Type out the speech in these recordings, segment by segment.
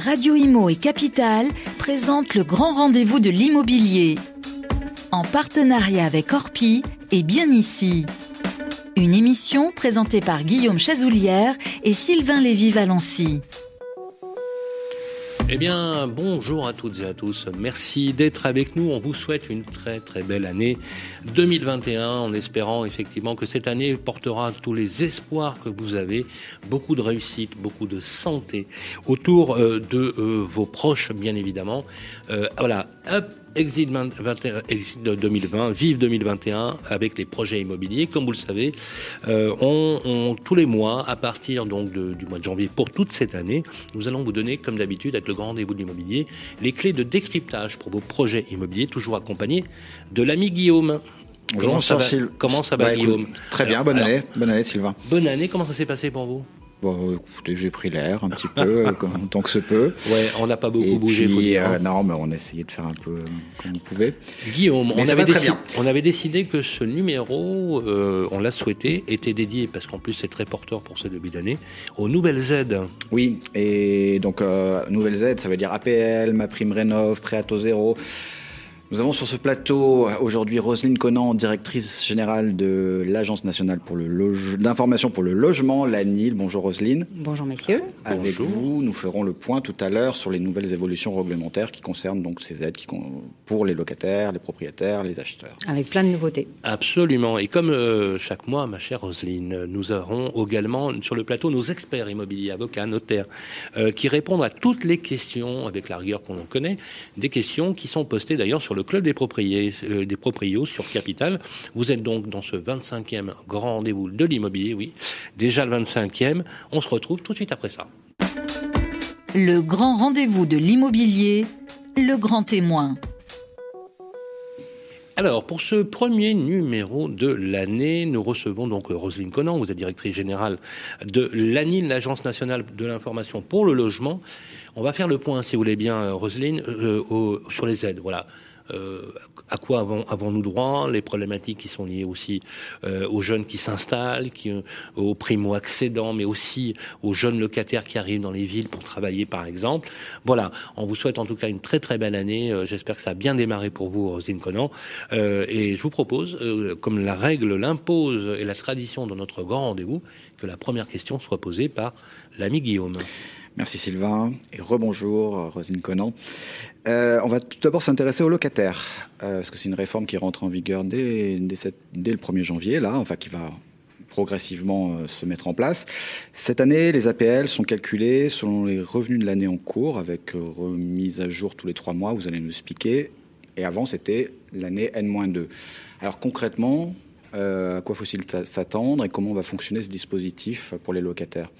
Radio Imo et Capital présentent le grand rendez-vous de l'immobilier. En partenariat avec Orpi et Bien Ici. Une émission présentée par Guillaume Chazoulière et Sylvain Lévy-Valency. Eh bien, bonjour à toutes et à tous. Merci d'être avec nous. On vous souhaite une très très belle année 2021 en espérant effectivement que cette année portera tous les espoirs que vous avez, beaucoup de réussite, beaucoup de santé autour euh, de euh, vos proches, bien évidemment. Euh, voilà, Exit, 2020, Vive 2021 avec les projets immobiliers. Comme vous le savez, euh, on, tous les mois, à partir donc du mois de janvier pour toute cette année, nous allons vous donner, comme d'habitude, avec le grand rendez-vous de l'immobilier, les clés de décryptage pour vos projets immobiliers, toujours accompagnés de l'ami Guillaume. Comment ça, va, comment ça va, bah, Guillaume Très bien, bonne année, bonne année Sylvain. Bonne année, comment ça s'est passé pour vous? Bon, écoutez, j'ai pris l'air un petit peu, euh, tant que se peut. Ouais, on n'a pas beaucoup bougé. Puis, euh, non, mais on a essayé de faire un peu comme on pouvait. Guillaume, on avait, décidé, on avait, décidé que ce numéro, euh, on l'a souhaité, était dédié, parce qu'en plus c'est très porteur pour ce début d'année, aux nouvelles aides. Oui, et donc nouvelles aides, ça veut dire APL, ma prime rénov, prêt à taux zéro. Nous avons sur ce plateau aujourd'hui Roselyne Conan, directrice générale de l'Agence nationale pour le d'information pour le logement, l'ANIL. Bonjour Roselyne. Bonjour messieurs. Avec vous, nous ferons le point tout à l'heure sur les nouvelles évolutions réglementaires qui concernent donc ces aides qui, pour les locataires, les propriétaires, les acheteurs. Avec plein de nouveautés. Absolument. Et comme euh, chaque mois, ma chère Roselyne, nous aurons également sur le plateau nos experts immobiliers, avocats, notaires, euh, qui répondent à toutes les questions avec la rigueur qu'on en connaît, des questions qui sont postées d'ailleurs sur le le club des propriétaires, euh, des proprios sur Capital. Vous êtes donc dans ce 25e grand rendez-vous de l'immobilier, oui. Déjà le 25e. On se retrouve tout de suite après ça. Le grand rendez-vous de l'immobilier, le grand témoin. Alors, pour ce premier numéro de l'année, nous recevons donc Roselyne Conan, vous êtes directrice générale de l'ANIL, l'Agence nationale de l'information pour le logement. On va faire le point, si vous voulez bien, Roselyne, euh, sur les aides. Voilà. Euh, à quoi avons-nous droit, les problématiques qui sont liées aussi euh, aux jeunes qui s'installent, euh, aux primo-accédants, mais aussi aux jeunes locataires qui arrivent dans les villes pour travailler, par exemple. Voilà, on vous souhaite en tout cas une très très belle année. J'espère que ça a bien démarré pour vous, Rosine Conan. et je vous propose, comme la règle l'impose et la tradition de notre grand rendez-vous, que la première question soit posée par l'ami Guillaume. Merci Sylvain et rebonjour Rosine Conan. Euh, on va tout d'abord s'intéresser aux locataires, euh, parce que c'est une réforme qui rentre en vigueur dès, le 1er janvier, là, enfin qui va progressivement euh, se mettre en place. Cette année, les APL sont calculés selon les revenus de l'année en cours, avec remise à jour tous les trois mois, vous allez nous expliquer. Et avant, c'était l'année N-2. Alors concrètement, à quoi faut-il s'attendre et comment va fonctionner ce dispositif pour les locataires?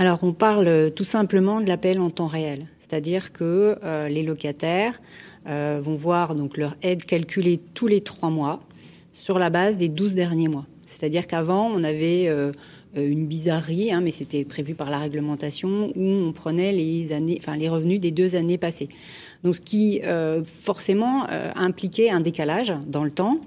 Alors on parle euh, tout simplement de l'appel en temps réel, c'est-à-dire que euh, les locataires euh, vont voir donc leur aide calculée tous les trois mois sur la base des douze derniers mois. C'est-à-dire qu'avant on avait une bizarrerie, hein, mais c'était prévu par la réglementation où on prenait les revenus des deux années passées. Donc ce qui forcément impliquait un décalage dans le temps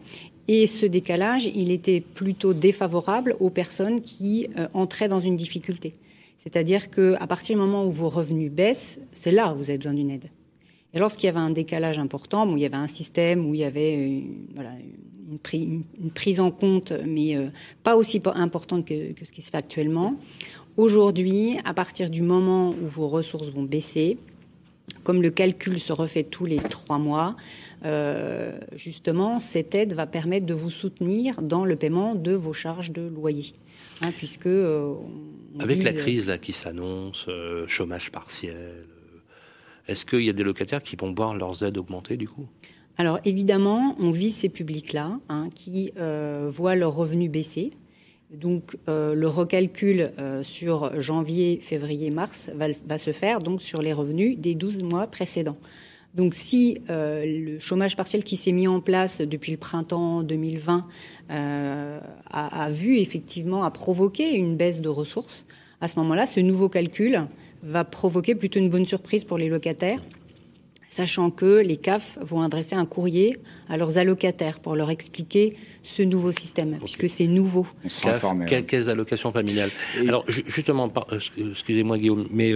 et ce décalage, il était plutôt défavorable aux personnes qui entraient dans une difficulté. C'est-à-dire qu'à partir du moment où vos revenus baissent, c'est là où vous avez besoin d'une aide. Et lorsqu'il y avait un décalage important, où il y avait un système où il y avait une, voilà, une, prise en compte, mais euh, pas aussi importante que, ce qui se fait actuellement, aujourd'hui, à partir du moment où vos ressources vont baisser, comme le calcul se refait tous les trois mois, euh, justement, cette aide va permettre de vous soutenir dans le paiement de vos charges de loyer. Hein, puisque. Euh, Avec la crise là, qui s'annonce, euh, chômage partiel, est-ce qu'il y a des locataires qui vont voir leurs aides augmenter du coup? Alors évidemment, on vit ces publics-là hein, qui voient leurs revenus baisser. Donc le recalcul sur janvier, février, mars va, va, se faire donc sur les revenus des 12 mois précédents. Donc si euh, le chômage partiel qui s'est mis en place depuis le printemps 2020 euh, a, vu effectivement, a provoqué une baisse de ressources, à ce moment-là, ce nouveau calcul va provoquer plutôt une bonne surprise pour les locataires, sachant que les CAF vont adresser un courrier à leurs allocataires pour leur expliquer ce nouveau système, puisque c'est nouveau. On sera Caisse d'allocation familiale. Alors justement, excusez-moi Guillaume, mais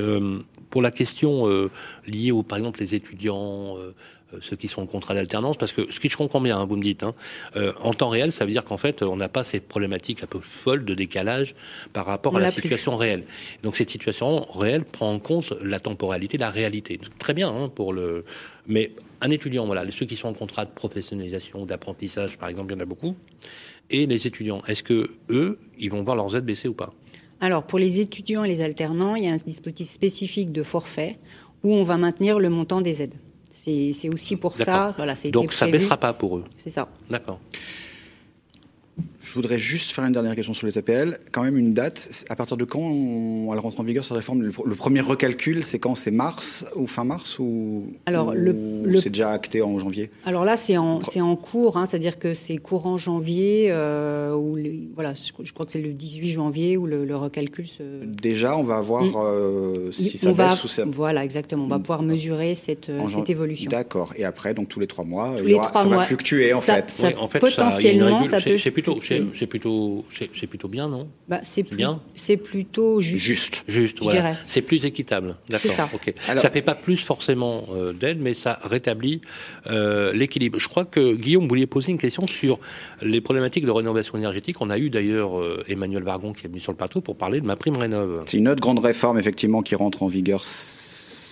pour la question euh, liée aux, par exemple, les étudiants, euh, euh, ceux qui sont en contrat d'alternance, parce que ce qui je comprends bien, hein, vous me dites, hein, euh, en temps réel, ça veut dire qu'en fait, on n'a pas ces problématiques un peu folles de décalage par rapport On à la plus. situation réelle. Donc cette situation réelle prend en compte la temporalité, la réalité. Très bien hein, pour le, mais un étudiant, voilà, ceux qui sont en contrat de professionnalisation, d'apprentissage, par exemple, il y en a beaucoup, et les étudiants, est-ce que eux, ils vont voir leurs aides baisser ou pas? Alors, pour les étudiants et les alternants, il y a un dispositif spécifique de forfait où on va maintenir le montant des aides. C'est aussi pour ça, voilà, c'est Donc ça baissera pas pour eux. C'est ça. D'accord. Je voudrais juste faire une dernière question sur les APL. Quand même une date. À partir de quand on- elle rentre en vigueur cette réforme? Le, le premier recalcul, c'est quand? C'est mars ou fin mars ou Alors, ou le- le- c'est déjà acté en janvier? Alors là, c'est en, c'est en cours, hein, c'est-à-dire que c'est courant janvier, euh, ou voilà, je, je crois que c'est le 18 janvier où le, le recalcul se. Déjà, on va voir Mm. euh, si ça on va, baisse ou ça. Voilà, exactement. On va pouvoir mesurer cette, en jan- cette évolution. D'accord. Et après, donc tous les trois mois, Tous il y les aura- trois ça va mois. fluctuer en Ça- fait. ça- Oui, en fait, potentiellement, régule- ça peut C'est plutôt, c'est fluctuer. C'est plutôt, c'est c'est plutôt bien, non? Bah, c'est plus- bien? c'est plutôt juste. Juste. Juste, Je voilà. dirais. C'est plus équitable. D'accord. ça. Ok. Alors- ça fait pas plus forcément euh, d'aide, mais ça rétablit euh, l'équilibre. Je crois que Guillaume vous vouliez poser une question sur les problématiques de rénovation énergétique. On a eu d'ailleurs euh, Emmanuel Vargon qui est venu sur le plateau pour parler de ma prime rénov. C'est une autre grande réforme effectivement qui rentre en vigueur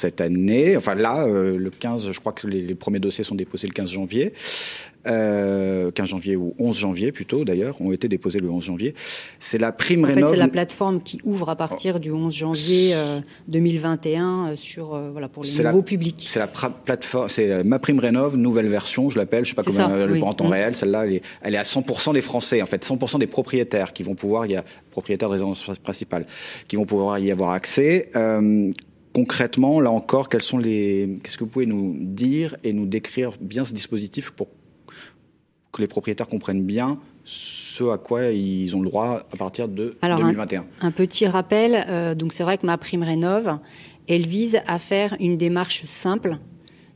cette année. Enfin là, euh, le 15, je crois que les, les premiers dossiers sont déposés le 15 janvier. Euh, 15 janvier ou 11 janvier plutôt d'ailleurs, ont été déposés le 11 janvier. C'est la prime En fait, c'est la plateforme qui ouvre à partir du 11 janvier euh, 2021 euh, sur euh, voilà pour les C'est la- nouveaux publics. C'est la plateforme, c'est ma prime rénov, nouvelle version, je l'appelle, je sais pas comment ça, est oui. en temps Mm. réel. Celle-là, elle est, elle est à 100% des Français, en fait, 100% des propriétaires qui vont pouvoir, il y a propriétaires de résidence principale, qui vont pouvoir y avoir accès. Euh, concrètement, là encore, quels sont les, qu'est-ce que vous pouvez nous dire et nous décrire bien ce dispositif pour que les propriétaires comprennent bien ce à quoi ils ont le droit à partir de Alors, un- 2021. Un petit rappel, euh, donc c'est vrai que ma prime rénov, elle vise à faire une démarche simple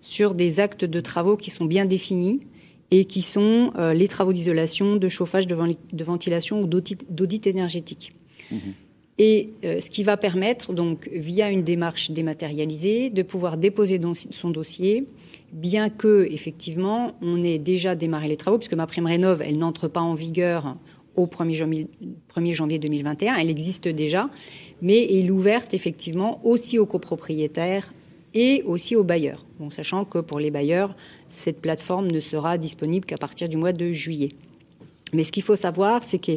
sur des actes de travaux qui sont bien définis et qui sont euh, les travaux d'isolation, de chauffage, de, ven- de ventilation ou d'audit d'audit énergétique. Et euh, ce qui va permettre, donc, via une démarche dématérialisée, de pouvoir déposer son dossier, bien que, effectivement, on ait déjà démarré les travaux, puisque ma prime rénov, elle n'entre pas en vigueur au 1er janvier, 1er janvier 2021, elle existe déjà, mais elle est ouverte, effectivement, aussi aux copropriétaires et aussi aux bailleurs. Sachant que pour les bailleurs, cette plateforme ne sera disponible qu'à partir du mois de juillet. Mais ce qu'il faut savoir, c'est que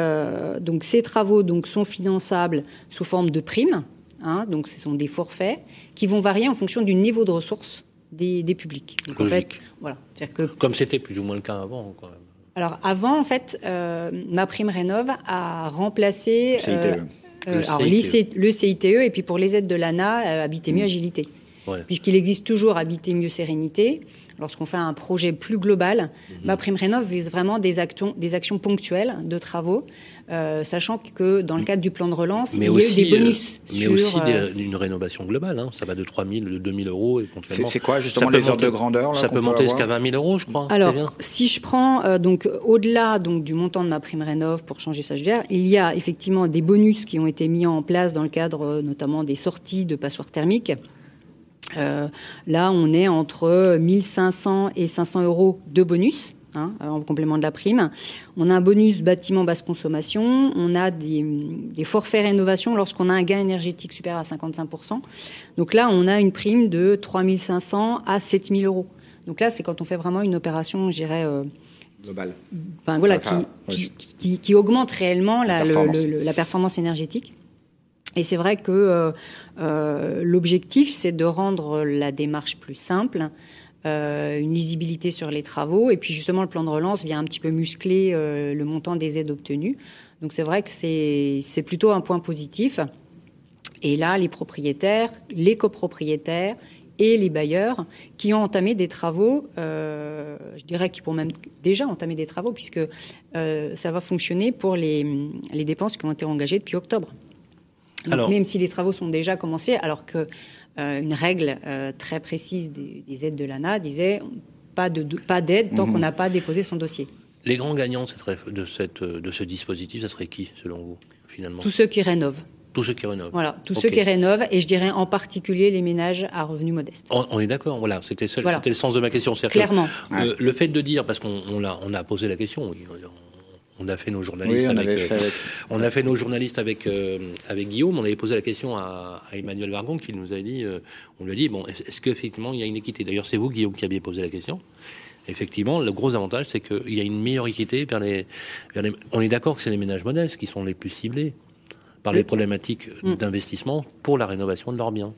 euh, donc ces travaux donc sont finançables sous forme de primes, hein, donc ce sont des forfaits qui vont varier en fonction du niveau de ressources des, des publics. Donc, en fait, voilà, c'est-à-dire que Comme c'était plus ou moins le cas avant. Quand même. alors avant en fait, euh, ma prime rénov a remplacé CITE. euh, Le euh, alors, CITE. le CITE et puis pour les aides de l'ANA, euh, Habiter mieux agilité. Ouais. Puisqu'il existe toujours Habiter mieux sérénité. Lorsqu'on fait un projet plus global, Mhm. ma prime rénov vise vraiment des actions, des actions ponctuelles de travaux, euh, sachant que dans le cadre du plan de relance, Mais il y a aussi, eu des bonus euh, mais sur. aussi des- euh, une rénovation globale. Hein. Ça va de 3 000, de 2 000 euros C'est éventuellement. c'est quoi justement les ordres de monter- grandeur là, Ça peut monter jusqu'à 20 000 euros, je crois. Alors, si je prends euh, donc au-delà donc du montant de ma prime rénov pour changer sa GR, il y a effectivement des bonus qui ont été mis en place dans le cadre notamment des sorties de passoires thermiques. Euh, là, on est entre 1500 et 500 euros de bonus. hein, en complément de la prime. On a un bonus bâtiment basse consommation, on a des, des forfaits rénovation lorsqu'on a un gain énergétique supérieur à 55%. Donc là, on a une prime de 3500 à 7000 euros. Donc là, c'est quand on fait vraiment une opération, je dirais, euh, global. enfin, voilà, Enfin, qui, ouais. qui, qui- qui augmente réellement La la, le- performance. le- le- la performance énergétique. Et c'est vrai que euh, euh, l'objectif, c'est de rendre la démarche plus simple, euh, une lisibilité sur les travaux, et puis justement le plan de relance vient un petit peu muscler le montant des aides obtenues. Donc c'est vrai que c'est plutôt un point positif. Et là, les propriétaires, les copropriétaires et les bailleurs qui ont entamé des travaux, je dirais qu'ils pourront même déjà entamer des travaux puisque ça va fonctionner pour les dépenses qui ont été engagées depuis octobre. Donc, Alors- même si les travaux sont déjà commencés, alors que euh, une règle euh, très précise des, des aides de l'ANA disait pas de pas d'aide tant Mhm. qu'on n'a pas déposé son dossier. Les grands gagnants de, cette ce dispositif, ça serait qui, selon vous, finalement? Tous ceux qui rénovent. Tous ceux qui rénovent. Voilà, tous ceux qui rénovent, et je dirais en particulier les ménages à revenus modestes. On, est d'accord, voilà, c'était le sens de ma question. Clairement. le fait de dire, parce qu'on on a, on a posé la question, on a fait nos journalistes avec, euh, on a fait nos journalistes avec avec Guillaume. On avait posé la question à, Emmanuel Vargon qui nous a dit, euh, on lui a dit bon, est-ce qu'effectivement il y a une équité? D'ailleurs, c'est vous Guillaume qui aviez posé la question. Effectivement, le gros avantage, c'est qu'il y a une meilleure équité vers les, vers les... On est d'accord que c'est les ménages modestes qui sont les plus ciblés par les problématiques mm. d'investissement pour la rénovation de leurs biens.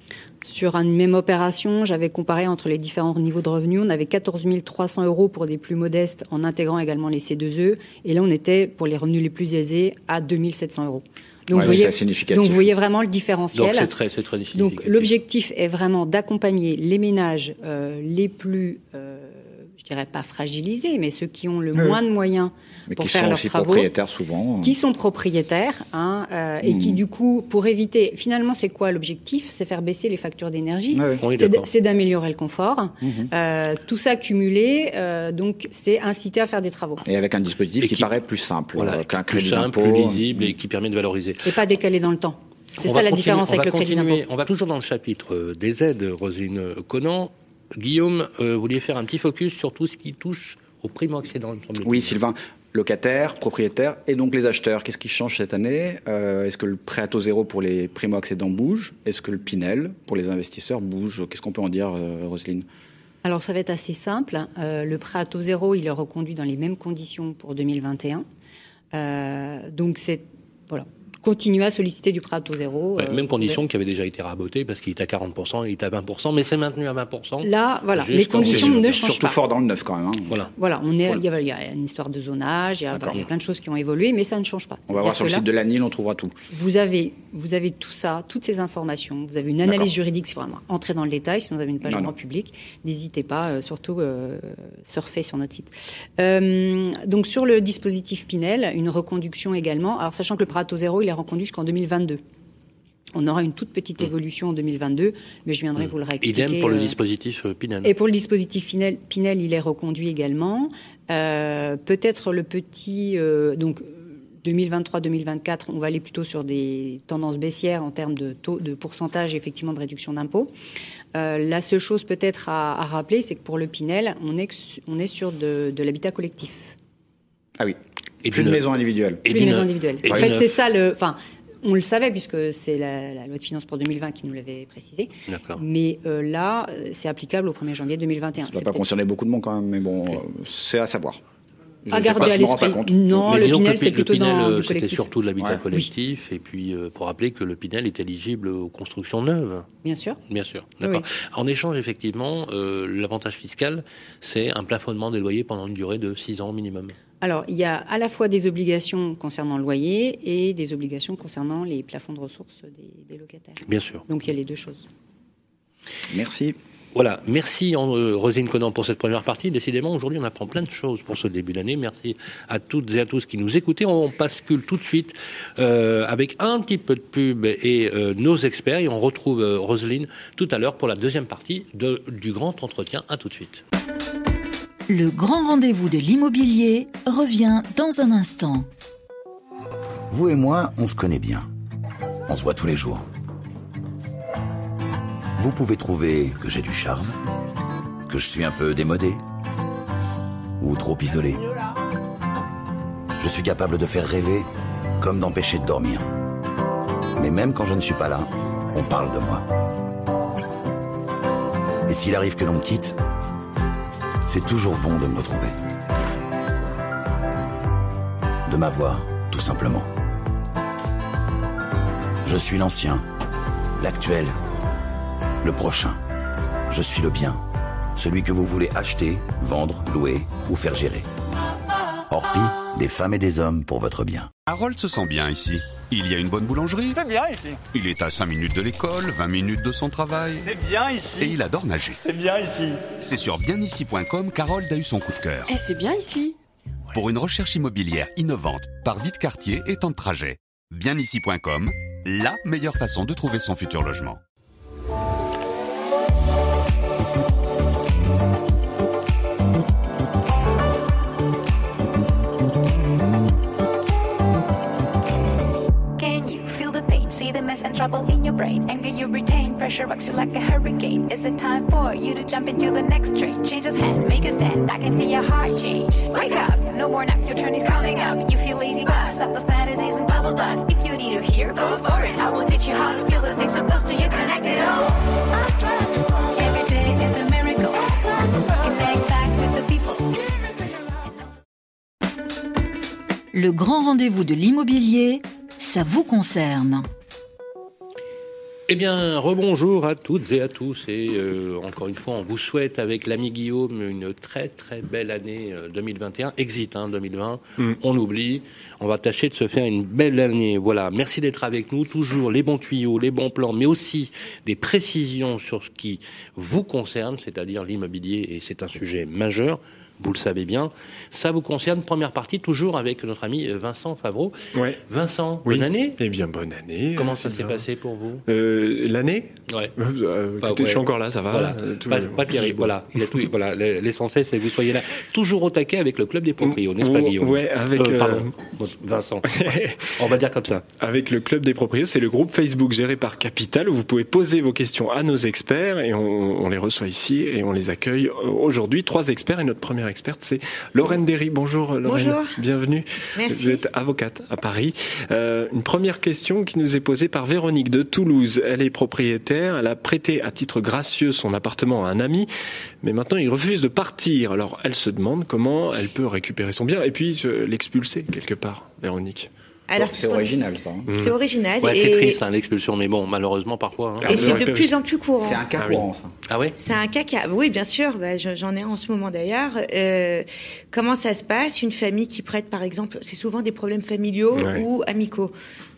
Sur une même opération, j'avais comparé entre les différents niveaux de revenus. On avait 14 300 euros pour des plus modestes en intégrant également les C2E. Et là, on était, pour les revenus les plus aisés, à 2 700 euros. Donc, vous voyez, donc vous voyez vraiment le différentiel. Donc c'est très, très Donc l'objectif est vraiment d'accompagner les ménages euh, les plus, euh, je dirais pas fragilisés, mais ceux qui ont le moins de moyens mais pour qui faire sont leurs aussi travaux, propriétaires souvent. Qui sont propriétaires hein, euh, et qui hmm. du coup, pour éviter, finalement, c'est quoi l'objectif? C'est faire baisser les factures d'énergie. c'est d'améliorer le confort. Hmm. Euh, tout ça cumulé, euh, donc c'est inciter à faire des travaux. Et avec un dispositif qui, paraît plus simple, voilà, qu'un crédit simple, plus lisible et qui permet de valoriser. Et pas décalé dans le temps. C'est ça la différence avec le crédit d'impôt. On va toujours dans le chapitre des aides, Rosine Conan. Guillaume, vous vouliez faire un petit focus sur tout ce qui touche au primo-accédant. Oui, Sylvain locataires, propriétaires et donc les acheteurs. Qu'est-ce qui change cette année euh, Est-ce que le prêt à taux zéro pour les primo-accédants bouge? Est-ce que le Pinel pour les investisseurs bouge? Qu'est-ce qu'on peut en dire, euh, Roselyne? Alors ça va être assez simple. Euh, le prêt à taux zéro, il est reconduit dans les mêmes conditions pour 2021. donc c'est voilà, continuer à solliciter du prêt à taux zéro. Euh, même condition qui avait déjà été rabotée parce qu'il est à 40%, il est à 20%, mais c'est maintenu à 20%. Là, voilà, les conditions ne changent surtout pas. Surtout fort dans le neuf quand même. Hein. Voilà. Voilà, on est, Il, y a, une histoire de zonage, il y, a, plein de choses qui ont évolué, mais ça ne change pas. On va voir sur le site de l'ANIL, on trouvera tout. Vous avez, vous avez tout ça, toutes ces informations, vous avez une analyse juridique, c'est vraiment entrer dans le détail, si vous avez une page en public, n'hésitez pas, euh, surtout euh, surfer sur notre site. donc sur le dispositif Pinel, une reconduction également, alors sachant que le taux zéro, il est reconduit jusqu'en 2022. On aura une toute petite mmh. évolution en 2022, mais je viendrai mmh. vous le réexpliquer. Idem pour le euh, dispositif euh, Pinel. Et pour le dispositif Pinel, Pinel il est reconduit également. Euh, peut-être le petit, donc 2023-2024, on va aller plutôt sur des tendances baissières en termes de taux, de pourcentage effectivement de réduction d'impôts. la seule chose peut-être à, rappeler, c'est que pour le Pinel, on est, on est sur de, de l'habitat collectif. Ah oui. Et plus de maison individuelle. Plus de maison individuelle. En fait, c'est ça le. Enfin, on le savait puisque c'est la, loi de finances pour 2020 qui nous l'avait précisé. Mais euh, là, c'est applicable au 1er janvier 2021. Ça ne va pas concerner beaucoup de monde quand même, mais bon, euh, c'est à savoir. Je à garder à l'esprit. Non, le Pinel, c'est plutôt dans le C'était surtout de l'habitat collectif. Et puis, euh, pour rappeler que le Pinel est éligible aux constructions neuves. Bien sûr. Bien sûr. D'accord. En échange, effectivement, l'avantage fiscal, c'est un plafonnement des loyers pendant une durée de 6 ans minimum. Alors, il y a à la fois des obligations concernant le loyer et des obligations concernant les plafonds de ressources des, locataires. Bien sûr. Donc, il y a les deux choses. Merci. Voilà, merci euh, Rosine Conan pour cette première partie. Décidément, aujourd'hui, on apprend plein de choses pour ce début d'année. Merci à toutes et à tous qui nous écoutaient. On bascule tout de suite euh, avec un petit peu de pub et euh, nos experts. Et on retrouve Roselyne tout à l'heure pour la deuxième partie de, du grand entretien. À tout de suite. Le grand rendez-vous de l'immobilier revient dans un instant. Vous et moi, on se connaît bien. On se voit tous les jours. Vous pouvez trouver que j'ai du charme, que je suis un peu démodé ou trop isolé. Je suis capable de faire rêver comme d'empêcher de dormir. Mais même quand je ne suis pas là, on parle de moi. Et s'il arrive que l'on me quitte, c'est toujours bon de me retrouver. De m'avoir, tout simplement. Je suis l'ancien, l'actuel, le prochain. Je suis le bien, celui que vous voulez acheter, vendre, louer ou faire gérer. Orpi, des femmes et des hommes pour votre bien. Harold se sent bien ici. Il y a une bonne boulangerie. C'est bien ici. Il est à 5 minutes de l'école, 20 minutes de son travail. C'est bien ici. Et il adore nager. C'est bien ici. C'est sur bienici.com qu'Harold a eu son coup de cœur. Et eh, c'est bien ici. Pour une recherche immobilière innovante, par vite quartier et temps de trajet. Bienici.com, la meilleure façon de trouver son futur logement. Trouble in your brain. Anger you retain, pressure rocks you like a hurricane. Is it time for you to jump into the next train? Change of hand, make a stand. I can see your heart change. Wake up, no more nap, your turn is coming up. You feel lazy, but stop the fantasies and bubble dust. If you need to hear, go for it. I will teach you how to feel the things so close to you, connected. Oh, every day is a miracle. Connect back with the people. Le grand rendez-vous de l'immobilier, ça vous concerne. Eh bien, rebonjour à toutes et à tous. Et euh, encore une fois, on vous souhaite avec l'ami Guillaume une très très belle année euh, 2021. Exit hein, 2020. On oublie. On va tâcher de se faire une belle année. Voilà. Merci d'être avec nous. Toujours les bons tuyaux, les bons plans, mais aussi des précisions sur ce qui vous concerne, c'est-à-dire l'immobilier. Et c'est un sujet majeur. Vous le savez bien. Ça vous concerne. Première partie, toujours avec notre ami Vincent Favreau. Ouais. Vincent, Oui. bonne année. Eh bien, bonne année. Comment Euh, ça c'est s'est passé pour vous? Euh, L'année? Ouais. Euh, Bah. Je suis encore là, ça va. Voilà, Euh, tout pas, pas terrible. Voilà, il a tout. Voilà, l'essentiel c'est que vous soyez là, toujours au taquet avec le club des proprios, n'est-ce pas, Guillaume? ouais, avec, Euh, euh, pardon, Vincent. On va dire comme ça. Avec le Club des Proprios, c'est le groupe Facebook géré par Capital où vous pouvez poser vos questions à nos experts et on, on les reçoit ici et on les accueille aujourd'hui. Trois experts et notre première experte c'est Lorraine Derry. Bonjour Lorraine. Bonjour. Bienvenue. Merci. Vous êtes avocate à Paris. Euh, une première question qui nous est posée par Véronique de Toulouse. Elle est propriétaire. Elle a prêté à titre gracieux son appartement à un ami, mais maintenant il refuse de partir. Alors elle se demande comment elle peut récupérer son bien et puis euh, l'expulser quelque part. Véronique. Alors, c'est original, ça. hein. C'est original Ouais, et, c'est triste hein, l'expulsion, mais bon, malheureusement parfois. hein. Ah, et c'est ouais, de plus en plus courant. C'est un cas Ah oui. courant, ça. Ah ouais. C'est un cas qui a- Oui, bien sûr. bah, je- J'en ai en ce moment d'ailleurs. Euh, comment ça se passe? Une famille qui prête, par exemple, c'est souvent des problèmes familiaux Ouais. ou amicaux.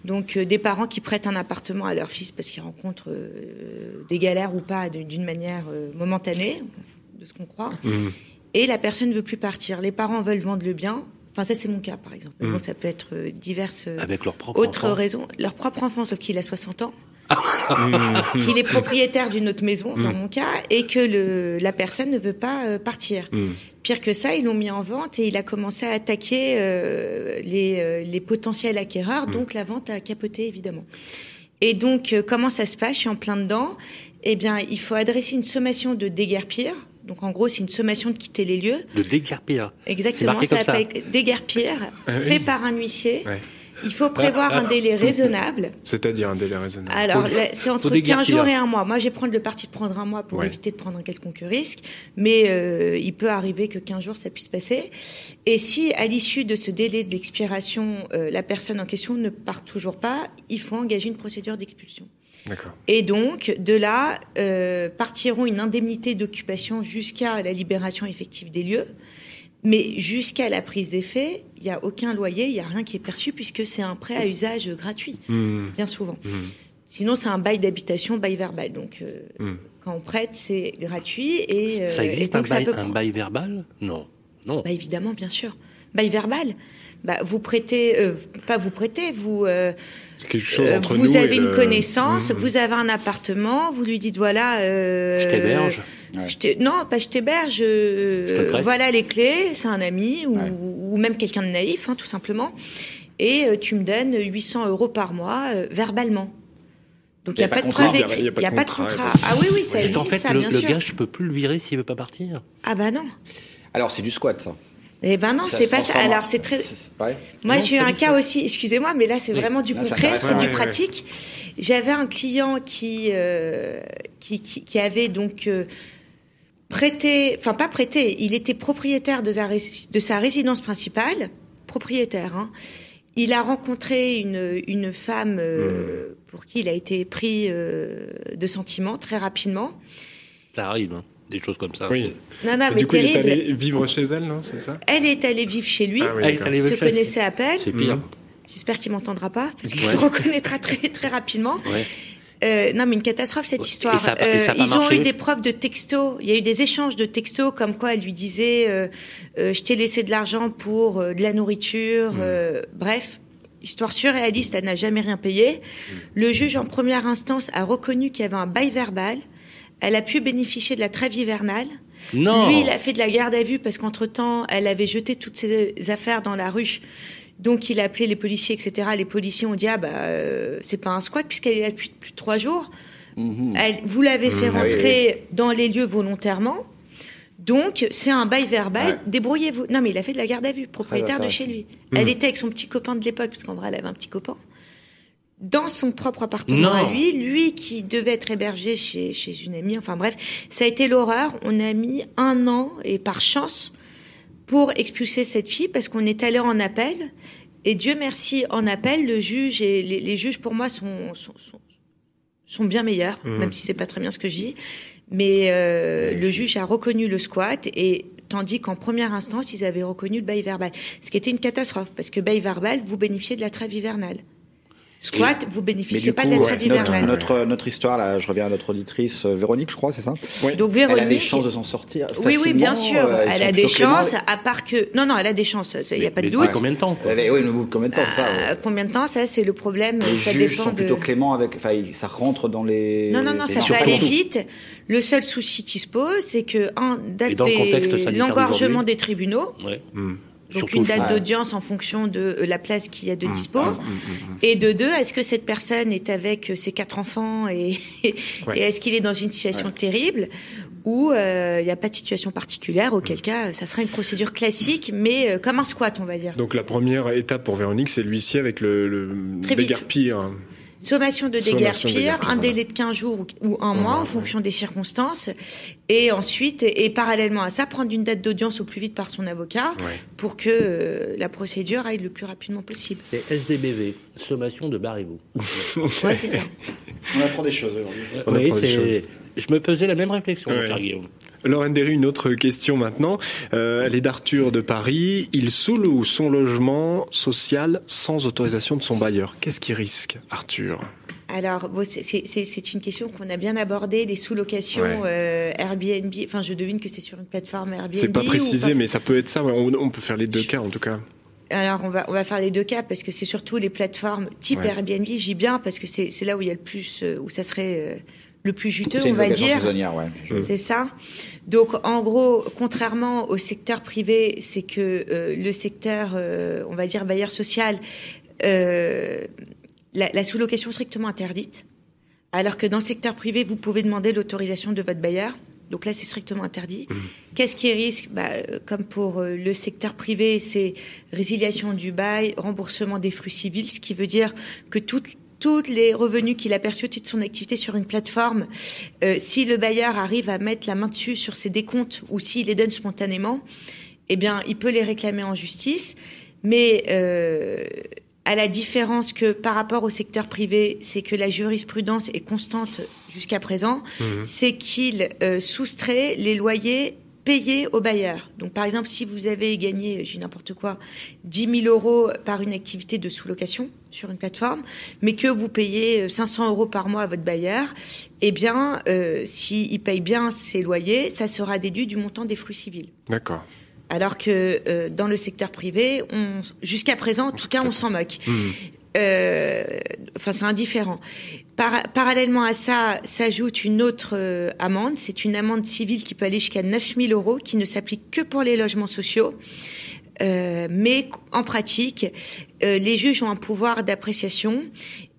Donc, euh, des parents qui prêtent un appartement à leur fils parce qu'ils rencontrent euh, des galères ou pas d'une manière euh, momentanée, de ce qu'on croit. Mhm. Et la personne ne veut plus partir. Les parents veulent vendre le bien. Enfin, ça, c'est mon cas, par exemple. Bon, ça peut être euh, diverses. euh, Avec leur propre autre enfant. raison, leur propre enfant, sauf qu'il a 60 ans, qu'il est propriétaire d'une autre maison, dans mon cas, et que le, la personne ne veut pas euh, partir. Mm. Pire que ça, ils l'ont mis en vente et il a commencé à attaquer euh, les, euh, les potentiels acquéreurs, donc la vente a capoté évidemment. Et donc, comment ça se passe? Je suis en plein dedans. Eh bien, il faut adresser une sommation de déguerpir. Donc, en gros, c'est une sommation de quitter les lieux. De déguerpir. Exactement, ça s'appelle déguerpir, Ah fait par un huissier. Ouais. Il faut prévoir un délai raisonnable. C'est-à-dire un délai raisonnable. Alors, c'est entre faut 15 déguerpir. jours et un mois. Moi, j'ai prendre le parti de prendre un mois pour Ouais. éviter de prendre un quelconque risque. Mais euh, il peut arriver que 15 jours, ça puisse passer. Et si, à l'issue de ce délai de l'expiration, euh, la personne en question ne part toujours pas, il faut engager une procédure d'expulsion. Et donc, de là, euh, partiront une indemnité d'occupation jusqu'à la libération effective des lieux. Mais jusqu'à la prise d'effet, il n'y a aucun loyer, il n'y a rien qui est perçu puisque c'est un prêt à usage gratuit, Mm. bien souvent. Mm. Sinon, c'est un bail d'habitation, bail verbal. Donc, euh, Mm. quand on prête, c'est gratuit. Et, euh, Ça et existe donc, un ça bail, peut un bail verbal? Non. Non. Bah, évidemment, bien sûr. Bail verbal. Bah, vous prêtez, euh, pas vous prêtez, vous. euh, C'est quelque chose euh, entre vous nous. avez et une le- connaissance, Mm. vous avez un appartement, vous lui dites voilà. Euh, Je t'héberge. Ouais. non, pas je t'héberge. euh, voilà les clés, c'est un ami ou, Ouais. ou même quelqu'un de naïf, hein, tout simplement. Et euh, tu me donnes 800 euros par mois euh, verbalement. Donc il n'y a, pas de contrat. preuve Il y a- a n'y a de pas de contrat, Ah oui, oui, ça C'est existe, qu'en fait, ça, le, bien le sûr. gars, je peux plus le virer s'il veut pas partir. Ah bah non. Alors, c'est du squat, ça. Eh ben non, c'est pas ça. Alors c'est très. ouais. Moi, j'ai eu un cas aussi, excusez-moi, mais là, c'est Oui. vraiment du concret, c'est du Ouais, ouais, pratique. J'avais un client qui, euh, qui, qui, qui avait donc euh, prêté, enfin pas prêté, il était propriétaire de sa, rési- de sa résidence principale, propriétaire. Hein. Il a rencontré une, une femme euh, pour qui il a été pris euh, de sentiments très rapidement. Ça arrive, hein, des choses comme ça. Oui. Non, non, mais du coup, il est terrible. allé vivre chez elle, non C'est ça Elle est allée vivre chez lui. Ah oui, Elle est allée se connaissaient à peine. C'est pire. Mhm. J'espère qu'il m'entendra pas parce qu'il Ouais. se reconnaîtra très très rapidement. Ouais. Euh, non, mais une catastrophe cette Ouais. histoire. Et ça a pas- et ça a Euh, ils ont marché eu des preuves de textos. Il y a eu des échanges de textos comme quoi elle lui disait euh, euh, je t'ai laissé de l'argent pour euh, de la nourriture. Euh, bref, histoire surréaliste. Elle n'a jamais rien payé. Hmm. Le juge en première instance a reconnu qu'il y avait un bail verbal. Elle a pu bénéficier de la trêve hivernale. Non. Lui, il a fait de la garde à vue parce qu'entre temps, elle avait jeté toutes ses affaires dans la rue Donc il a appelé les policiers, etc. Les policiers ont dit ah bah euh, c'est pas un squat puisqu'elle est là depuis plus de trois jours. Mhm. Elle- vous l'avez fait oui, rentrer dans les lieux volontairement. Donc c'est un bail verbal. Ouais. Débrouillez-vous. Non mais il a fait de la garde à vue, propriétaire de chez lui. Mhm. Elle était avec son petit copain de l'époque parce qu'en vrai elle avait un petit copain. Dans son propre appartement Non. à lui, lui qui devait être hébergé chez, chez une amie, enfin bref, ça a été l'horreur. On a mis un an, et par chance, pour expulser cette fille parce qu'on est allé en appel. Et Dieu merci, en appel, le juge et les, les juges pour moi sont, sont, sont, sont bien meilleurs, Mhm. même si c'est pas très bien ce que je dis. Mais euh, le juge a reconnu le squat et tandis qu'en première instance, ils avaient reconnu le bail verbal. Ce qui était une catastrophe parce que bail verbal, vous bénéficiez de la trêve hivernale. Squat, vous Mais bénéficiez pas coup, de la ouais, trêve notre, hivernale. notre, notre histoire, là, je reviens à notre auditrice euh, Véronique, je crois, c'est ça Donc Elle a des Véronique, chances de s'en sortir oui, oui, bien sûr, euh, elle a des cléments. chances. À part que, non, non, elle a des chances. Il n'y a pas de Mais doute. Combien de temps quoi oui, mais combien de temps, ça Euh, ouais. combien de temps Ça, c'est le problème. Les ça juges dépend sont de. plutôt cléments avec, enfin, ça rentre dans les. Non, non, non, les ça peut aller vite. Le seul souci qui se pose, c'est que un, date Et dans des- l'engorgement des tribunaux. Ouais. Mhm. Donc Surtout, une date d'audience en fonction de euh, la place qu'il y a de Mhm. dispo. Mhm, mhm. Et de deux, est-ce que cette personne est avec euh, ses quatre enfants et, Ouais. et est-ce qu'il est dans une situation terrible ou euh, il n'y a pas de situation particulière, auquel cas ça sera une procédure classique, mais euh, comme un squat, on va dire. Donc la première étape pour Véronique, c'est l'huissier avec le, le déguerpir. Sommation de déguerpir, un voilà. délai de 15 jours ou, un mois en fonction des circonstances. Et ensuite, et parallèlement à ça, prendre une date d'audience au plus vite par son avocat Ouais. pour que euh, la procédure aille le plus rapidement possible. C'est SDBV, sommation de barrez-vous. Ouais, c'est ça. On apprend des choses aujourd'hui. Oui. Je me posais la même réflexion, mon Ouais. cher Guillaume. Lorraine Derry, une autre question maintenant. Euh, elle est d'Arthur de Paris. Il sous-loue son logement social sans autorisation de son bailleur? Qu'est-ce qu'il risque, Arthur? Alors, bon, c'est- une question qu'on a bien abordée, des sous-locations euh, Airbnb. Enfin, je devine que c'est sur une plateforme Airbnb. C'est pas précisé, pas- mais ça peut être ça. ouais. On, on peut faire les deux cas, en tout cas. Alors, on va, on va faire les deux cas parce que c'est surtout les plateformes type Ouais. Airbnb. J'y bien parce que c'est c'est là où il y a le plus, euh, où ça serait le plus juteux, on va dire. saisonnière, ouais. Je- C'est ça. Donc, en gros, contrairement au secteur privé, c'est que euh, le secteur, euh, on va dire bailleur social, euh, la, la sous-location est strictement interdite, alors que dans le secteur privé, vous pouvez demander l'autorisation de votre bailleur. Donc là, c'est strictement interdit. Qu'est-ce qui risque? Bah, Comme pour euh, le secteur privé, c'est résiliation du bail, remboursement des fruits civils, ce qui veut dire que toutes tous les revenus qu'il a perçus au titre de son activité sur une plateforme, euh, si le bailleur arrive à mettre la main dessus sur ses décomptes ou s'il les donne spontanément, eh bien, il peut les réclamer en justice. Mais euh, à la différence que par rapport au secteur privé, c'est que la jurisprudence est constante jusqu'à présent, c'est qu'il euh, soustrait les loyers payés aux bailleurs. Donc, par exemple, si vous avez gagné, j'ai n'importe quoi, 10 000 euros par une activité de sous-location sur une plateforme, mais que vous payez euh, 500 euros par mois à votre bailleur, eh bien, euh, s'il paye bien ses loyers, ça sera déduit du montant des fruits civils. D'accord. Alors que euh, dans le secteur privé, jusqu'à présent, en tout cas, on s'en moque. Mhm. Euh, Enfin, c'est indifférent. Par- parallèlement à ça, s'ajoute une autre euh, amende. C'est une amende civile qui peut aller jusqu'à 9 000 euros, qui ne s'applique que pour les logements sociaux. Euh, mais en pratique, euh, les juges ont un pouvoir d'appréciation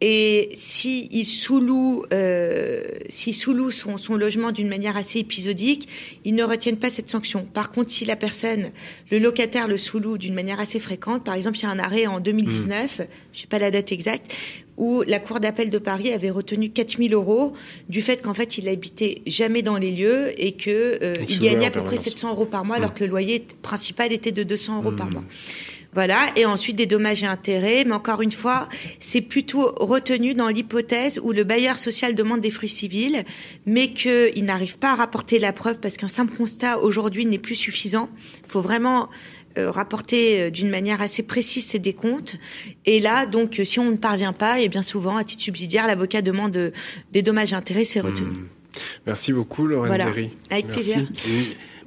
et si ils sous-louent, euh, s'ils sous-louent son, son logement d'une manière assez épisodique, ils ne retiennent pas cette sanction. Par contre, si la personne, le locataire le sous-loue d'une manière assez fréquente, par exemple, il y a un arrêt en 2019, je sais pas la date exacte, où la Cour d'appel de Paris avait retenu 4000 euros du fait qu'en fait, il habitait jamais dans les lieux et que euh, gagnait à peu près permanence. 700 euros par mois, alors que le loyer principal était de 200 euros par mois. Voilà, et ensuite des dommages et intérêts, mais encore une fois, c'est plutôt retenu dans l'hypothèse où le bailleur social demande des fruits civils, mais qu'il n'arrive pas à rapporter la preuve parce qu'un simple constat aujourd'hui n'est plus suffisant. Il faut vraiment euh, rapporter euh, d'une manière assez précise ses décomptes. Et là, donc, euh, si on ne parvient pas, et bien souvent, à titre subsidiaire, l'avocat demande des dommages et intérêts, c'est retenu. Merci beaucoup, Lorraine Voilà, Derry. avec Merci. plaisir.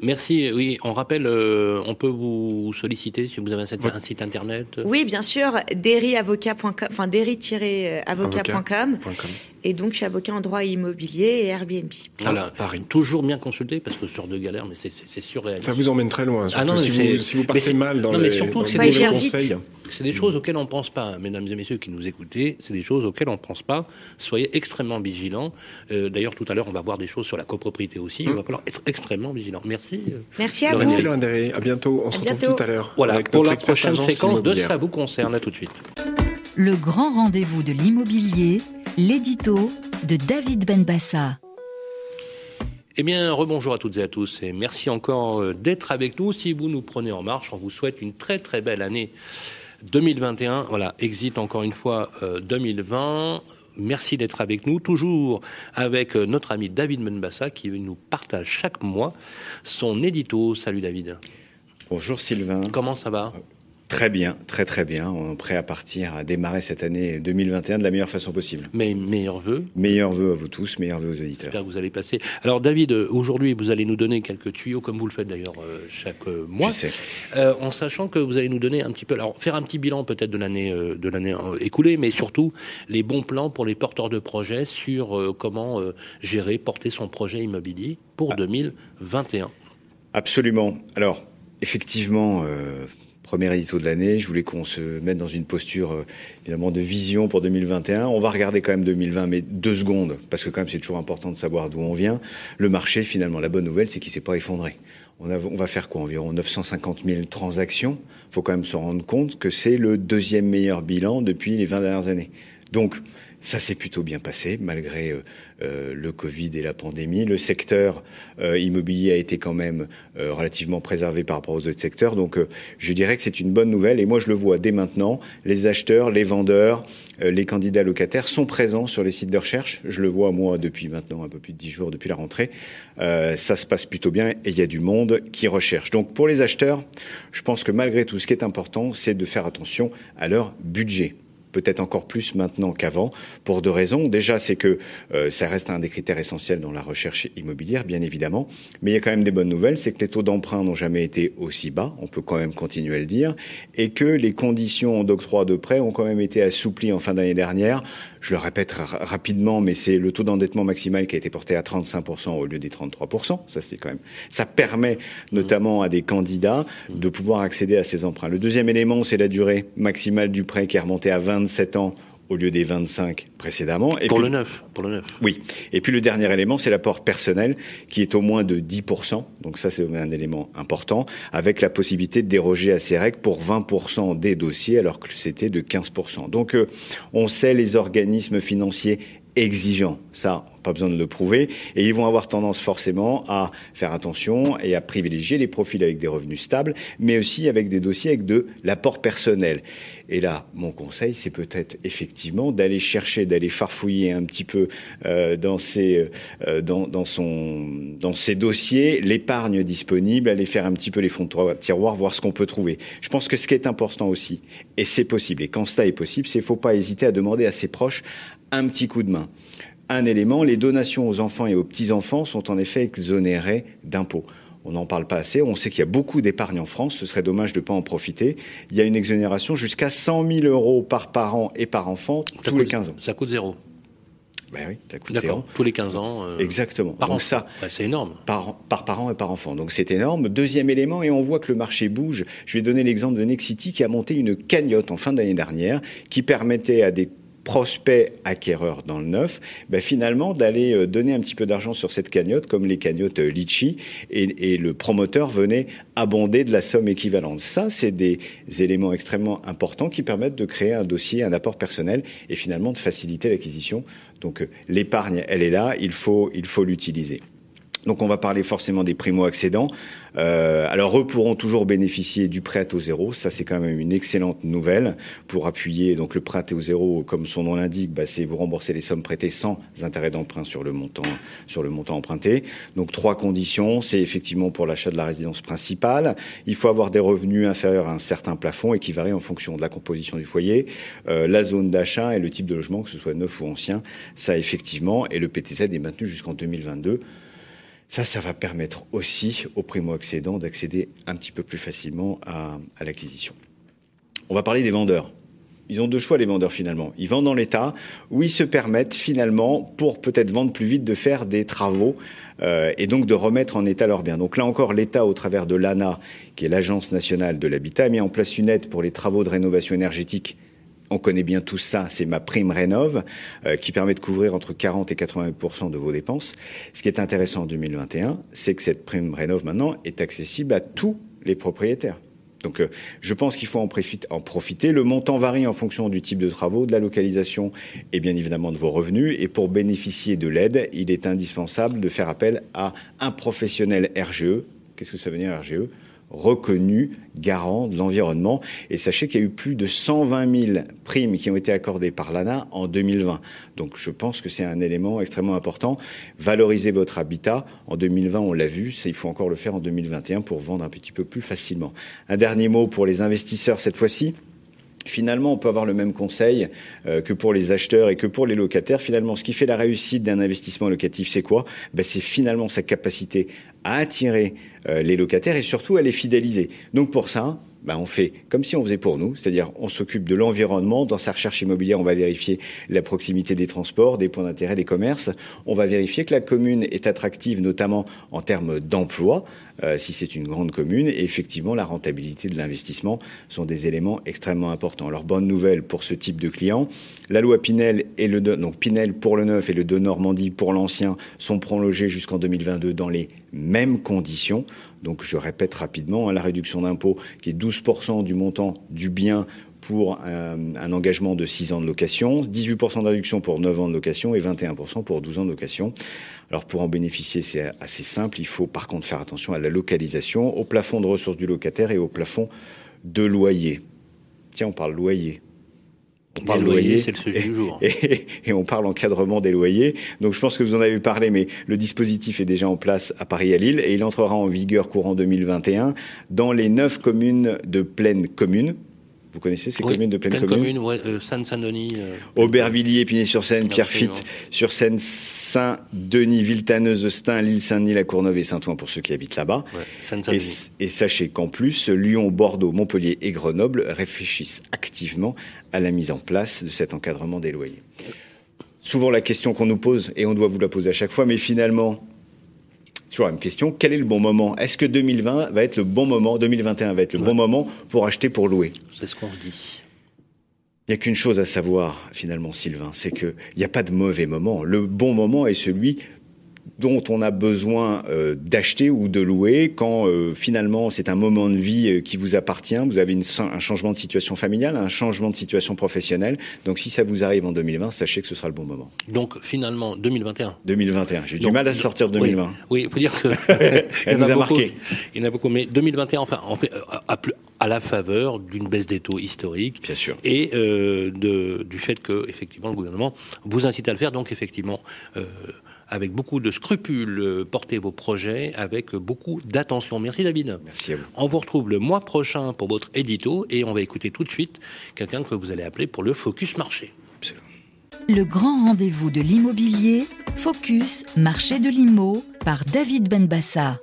Merci. Oui, on rappelle, euh, on peut vous solliciter si vous avez un site, un site internet. Oui, bien sûr, derryavocat.com, enfin derry-avocat.com. Et donc, je suis avocat en droit immobilier et Airbnb. Voilà, Paris. Toujours bien consulté parce que ce genre de galère, mais c'est- c'est c'est surréaliste. Ça vous emmène très loin. Ah Surtout non, mais si, vous, si vous mais partez mal dans non, mais les, surtout dans que les c'est mauvais des- j'y conseils. C'est des choses auxquelles on ne pense pas, mesdames et messieurs qui nous écoutez, c'est des choses auxquelles on ne pense pas. Soyez extrêmement vigilants. Euh, D'ailleurs, tout à l'heure, on va voir des choses sur la copropriété aussi. Il va falloir être extrêmement vigilant. Merci. euh, Merci à vous. Merci Laurent. À bientôt. On se retrouve bientôt. tout à l'heure. Voilà, avec pour la prochaine séquence de. Ça vous concerne. À tout de suite. Le grand rendez-vous de l'immobilier, l'édito de David Benbassa. Eh bien, rebonjour à toutes et à tous et merci encore euh, d'être avec nous. Si vous nous prenez en marche, on vous souhaite une très très belle année 2021. Voilà, exit encore une fois euh, 2020. Merci d'être avec nous, toujours avec euh, notre ami David Menbassa qui nous partage chaque mois son édito. Salut David. Bonjour Sylvain. Comment ça va? Très bien, très très bien. On est prêt à partir, à démarrer cette année 2021 de la meilleure façon possible. Mes meilleurs voeux. Meilleurs vœux à vous tous, meilleurs vœux aux auditeurs. J'espère que vous allez passer. Alors David, aujourd'hui, vous allez nous donner quelques tuyaux, comme vous le faites d'ailleurs euh, chaque euh, mois. Je sais. Euh, en sachant que vous allez nous donner un petit peu, alors faire un petit bilan peut-être de l'année euh, de l'année écoulée, mais surtout les bons plans pour les porteurs de projets sur euh, comment gérer, porter son projet immobilier pour 2021. Absolument. Alors, effectivement, premier édito de l'année, je voulais qu'on se mette dans une posture euh, évidemment de vision pour 2021. On va regarder quand même 2020, mais deux secondes, parce que quand même c'est toujours important de savoir d'où on vient. Le marché, finalement, la bonne nouvelle, c'est qu'il s'est pas effondré. On, a- on va faire quoi? Environ 950 000 transactions. Il faut quand même se rendre compte que c'est le deuxième meilleur bilan depuis les 20 dernières années. Donc, ça s'est plutôt bien passé, malgré euh, euh, le Covid et la pandémie. Le secteur euh, immobilier a été quand même relativement préservé par rapport aux autres secteurs. Donc, je dirais que c'est une bonne nouvelle. Et moi, je le vois dès maintenant. Les acheteurs, les vendeurs, les candidats locataires sont présents sur les sites de recherche. Je le vois, moi, depuis maintenant un peu plus de 10 jours, depuis la rentrée. Ça se passe plutôt bien et il y a du monde qui recherche. Donc, pour les acheteurs, je pense que malgré tout, ce qui est important, c'est de faire attention à leur budget peut-être encore plus maintenant qu'avant, pour deux raisons. Déjà, c'est que euh, ça reste un des critères essentiels dans la recherche immobilière, bien évidemment. Mais il y a quand même des bonnes nouvelles, c'est que les taux d'emprunt n'ont jamais été aussi bas, on peut quand même continuer à le dire, et que les conditions d'octroi de prêt ont quand même été assouplies en fin d'année dernière. Je le répète ra- rapidement, mais c'est le taux d'endettement maximal qui a été porté à 35% au lieu des 33%. Ça, c'est quand même, ça permet notamment à des candidats de pouvoir accéder à ces emprunts. Le deuxième élément, c'est la durée maximale du prêt qui est remontée à 27 ans au lieu des 25 précédemment. Et pour puis- le neuf, pour le neuf. oui. Et puis le dernier élément, c'est l'apport personnel qui est au moins de 10%. Donc ça, c'est un élément important, avec la possibilité de déroger à ces règles pour 20% des dossiers, alors que c'était de 15%. Donc euh, on sait les organismes financiers exigeants. Ça, pas besoin de le prouver. Et ils vont avoir tendance forcément à faire attention et à privilégier les profils avec des revenus stables, mais aussi avec des dossiers avec de l'apport personnel. Et là, mon conseil, c'est peut-être effectivement d'aller chercher, d'aller farfouiller un petit peu euh, dans ses, euh, dans, son, dans ses dossiers, l'épargne disponible, aller faire un petit peu les fonds de tiroir, voir ce qu'on peut trouver. Je pense que ce qui est important aussi, et c'est possible, et quand cela est possible, c'est qu'il faut pas hésiter à demander à ses proches un petit coup de main. Un élément, les donations aux enfants et aux petits-enfants sont en effet exonérées d'impôts. On n'en parle pas assez. On sait qu'il y a beaucoup d'épargne en France. Ce serait dommage de ne pas en profiter. Il y a une exonération jusqu'à 100 000 euros par parent et par enfant Ça tous les coûte- 15 ans. Ça coûte zéro. Ben oui, ça coûte zéro. D'accord. Tous les 15 ans. euh, Exactement. Par Donc ça, c'est énorme. par, par parent et par enfant. Donc c'est énorme. Deuxième élément, et on voit que le marché bouge. Je vais donner l'exemple de Nexity qui a monté une cagnotte en fin d'année dernière qui permettait à des prospects acquéreurs dans le neuf, ben finalement d'aller euh, donner un petit peu d'argent sur cette cagnotte, comme les cagnottes euh, Litchi, et, et le promoteur venait abonder de la somme équivalente. Ça, c'est des éléments extrêmement importants qui permettent de créer un dossier, un apport personnel, et finalement de faciliter l'acquisition. Donc euh, l'épargne, elle est là, il faut il faut l'utiliser. Donc on va parler forcément des primo-accédants. Euh, alors eux pourront toujours bénéficier du prêt à taux zéro. Ça c'est quand même une excellente nouvelle pour appuyer. Donc le prêt à taux zéro, comme son nom l'indique, bah, c'est vous rembourser les sommes prêtées sans intérêt d'emprunt sur le montant sur le montant emprunté. Donc trois conditions. C'est effectivement pour l'achat de la résidence principale. Il faut avoir des revenus inférieurs à un certain plafond et qui varient en fonction de la composition du foyer, euh, la zone d'achat et le type de logement, que ce soit neuf ou ancien. Ça effectivement. Et le PTZ est maintenu jusqu'en 2022. Ça, ça va permettre aussi aux primo-accédants d'accéder un petit peu plus facilement à, l'acquisition. On va parler des vendeurs. Ils ont deux choix, les vendeurs, finalement. Ils vendent dans l'État ou ils se permettent, finalement, pour peut-être vendre plus vite, de faire des travaux euh, et donc de remettre en état leurs biens. Donc là encore, l'État, au travers de l'ANA, qui est l'Agence nationale de l'habitat, a mis en place une aide pour les travaux de rénovation énergétique on connaît bien tout ça, c'est ma prime rénov euh, qui permet de couvrir entre 40 et 80% de vos dépenses. Ce qui est intéressant en 2021, c'est que cette prime rénov maintenant est accessible à tous les propriétaires. Donc euh, je pense qu'il faut en, en, profiter. Le montant varie en fonction du type de travaux, de la localisation et bien évidemment de vos revenus. Et pour bénéficier de l'aide, il est indispensable de faire appel à un professionnel RGE. Qu'est-ce que ça veut dire RGE reconnu garant de l'environnement. Et sachez qu'il y a eu plus de 120 000 primes qui ont été accordées par l'ANA en 2020. Donc je pense que c'est un élément extrêmement important. Valoriser votre habitat. En 2020, on l'a vu, il faut encore le faire en 2021 pour vendre un petit peu plus facilement. Un dernier mot pour les investisseurs cette fois-ci. Finalement, on peut avoir le même conseil euh, que pour les acheteurs et que pour les locataires. Finalement, ce qui fait la réussite d'un investissement locatif, c'est quoi? Ben, C'est finalement sa capacité à attirer euh, les locataires et surtout à les fidéliser. Donc pour ça, ben on fait comme si on faisait pour nous, c'est-à-dire on s'occupe de l'environnement. Dans sa recherche immobilière, on va vérifier la proximité des transports, des points d'intérêt, des commerces. On va vérifier que la commune est attractive, notamment en termes d'emploi, si c'est une grande commune. Et effectivement, la rentabilité de l'investissement sont des éléments extrêmement importants. Alors, bonne nouvelle pour ce type de client. La loi Pinel et le donc Pinel pour le neuf et le de Normandie pour l'ancien sont prolongés jusqu'en 2022 dans les mêmes conditions. Donc je répète rapidement, hein, la réduction d'impôt qui est 12% du montant du bien pour euh, un, engagement de 6 ans de location, 18% de réduction pour 9 ans de location et 21% pour 12 ans de location. Alors pour en bénéficier, c'est assez simple. Il faut par contre faire attention à la localisation, au plafond de ressources du locataire et au plafond de loyer. Tiens, on parle loyer. On parle loyer, c'est le sujet du jour. Et, on parle encadrement des loyers. Donc je pense que vous en avez parlé, mais le dispositif est déjà en place à Paris et à Lille et il entrera en vigueur courant 2021 dans les neuf communes de pleine commune. Vous connaissez ces communes de pleine, pleine commune, ouais, euh, Saint-Denis. Euh, Aubervilliers, Épinay-sur-Seine, Pierrefitte, sur Seine, Saint-Denis, Villetaneuse, Stein, Lille, Saint-Denis, La Courneuve et Saint-Ouen pour ceux qui habitent là-bas. et, et, sachez qu'en plus, Lyon, Bordeaux, Montpellier et Grenoble réfléchissent activement à la mise en place de cet encadrement des loyers. Souvent la question qu'on nous pose, et on doit vous la poser à chaque fois, mais finalement, toujours la même question, quel est le bon moment? Est-ce que 2020 va être le bon moment, 2021 va être le bon moment pour acheter, pour louer? C'est ce qu'on dit. Il n'y a qu'une chose à savoir, finalement, Sylvain, c'est qu'il n'y a pas de mauvais moment. Le bon moment est celui dont on a besoin euh, d'acheter ou de louer quand euh, finalement c'est un moment de vie euh, qui vous appartient, vous avez une, un changement de situation familiale, un changement de situation professionnelle. Donc si ça vous arrive en 2020, sachez que ce sera le bon moment. Donc finalement 2021. 2021. J'ai du mal à sortir de 2020. Oui, il faut dire que elle nous a, marqué. Il y en a beaucoup, mais 2021, enfin, en fait, à, à la faveur d'une baisse des taux historique, bien sûr, et de, du fait que effectivement le gouvernement vous incite à le faire. Donc effectivement avec beaucoup de scrupules, euh, portez vos projets avec beaucoup d'attention. Merci David. Merci à vous. On vous retrouve le mois prochain pour votre édito et on va écouter tout de suite quelqu'un que vous allez appeler pour le Focus Marché. Le grand rendez-vous de l'immobilier, Focus Marché de l'Immo par David Benbassa.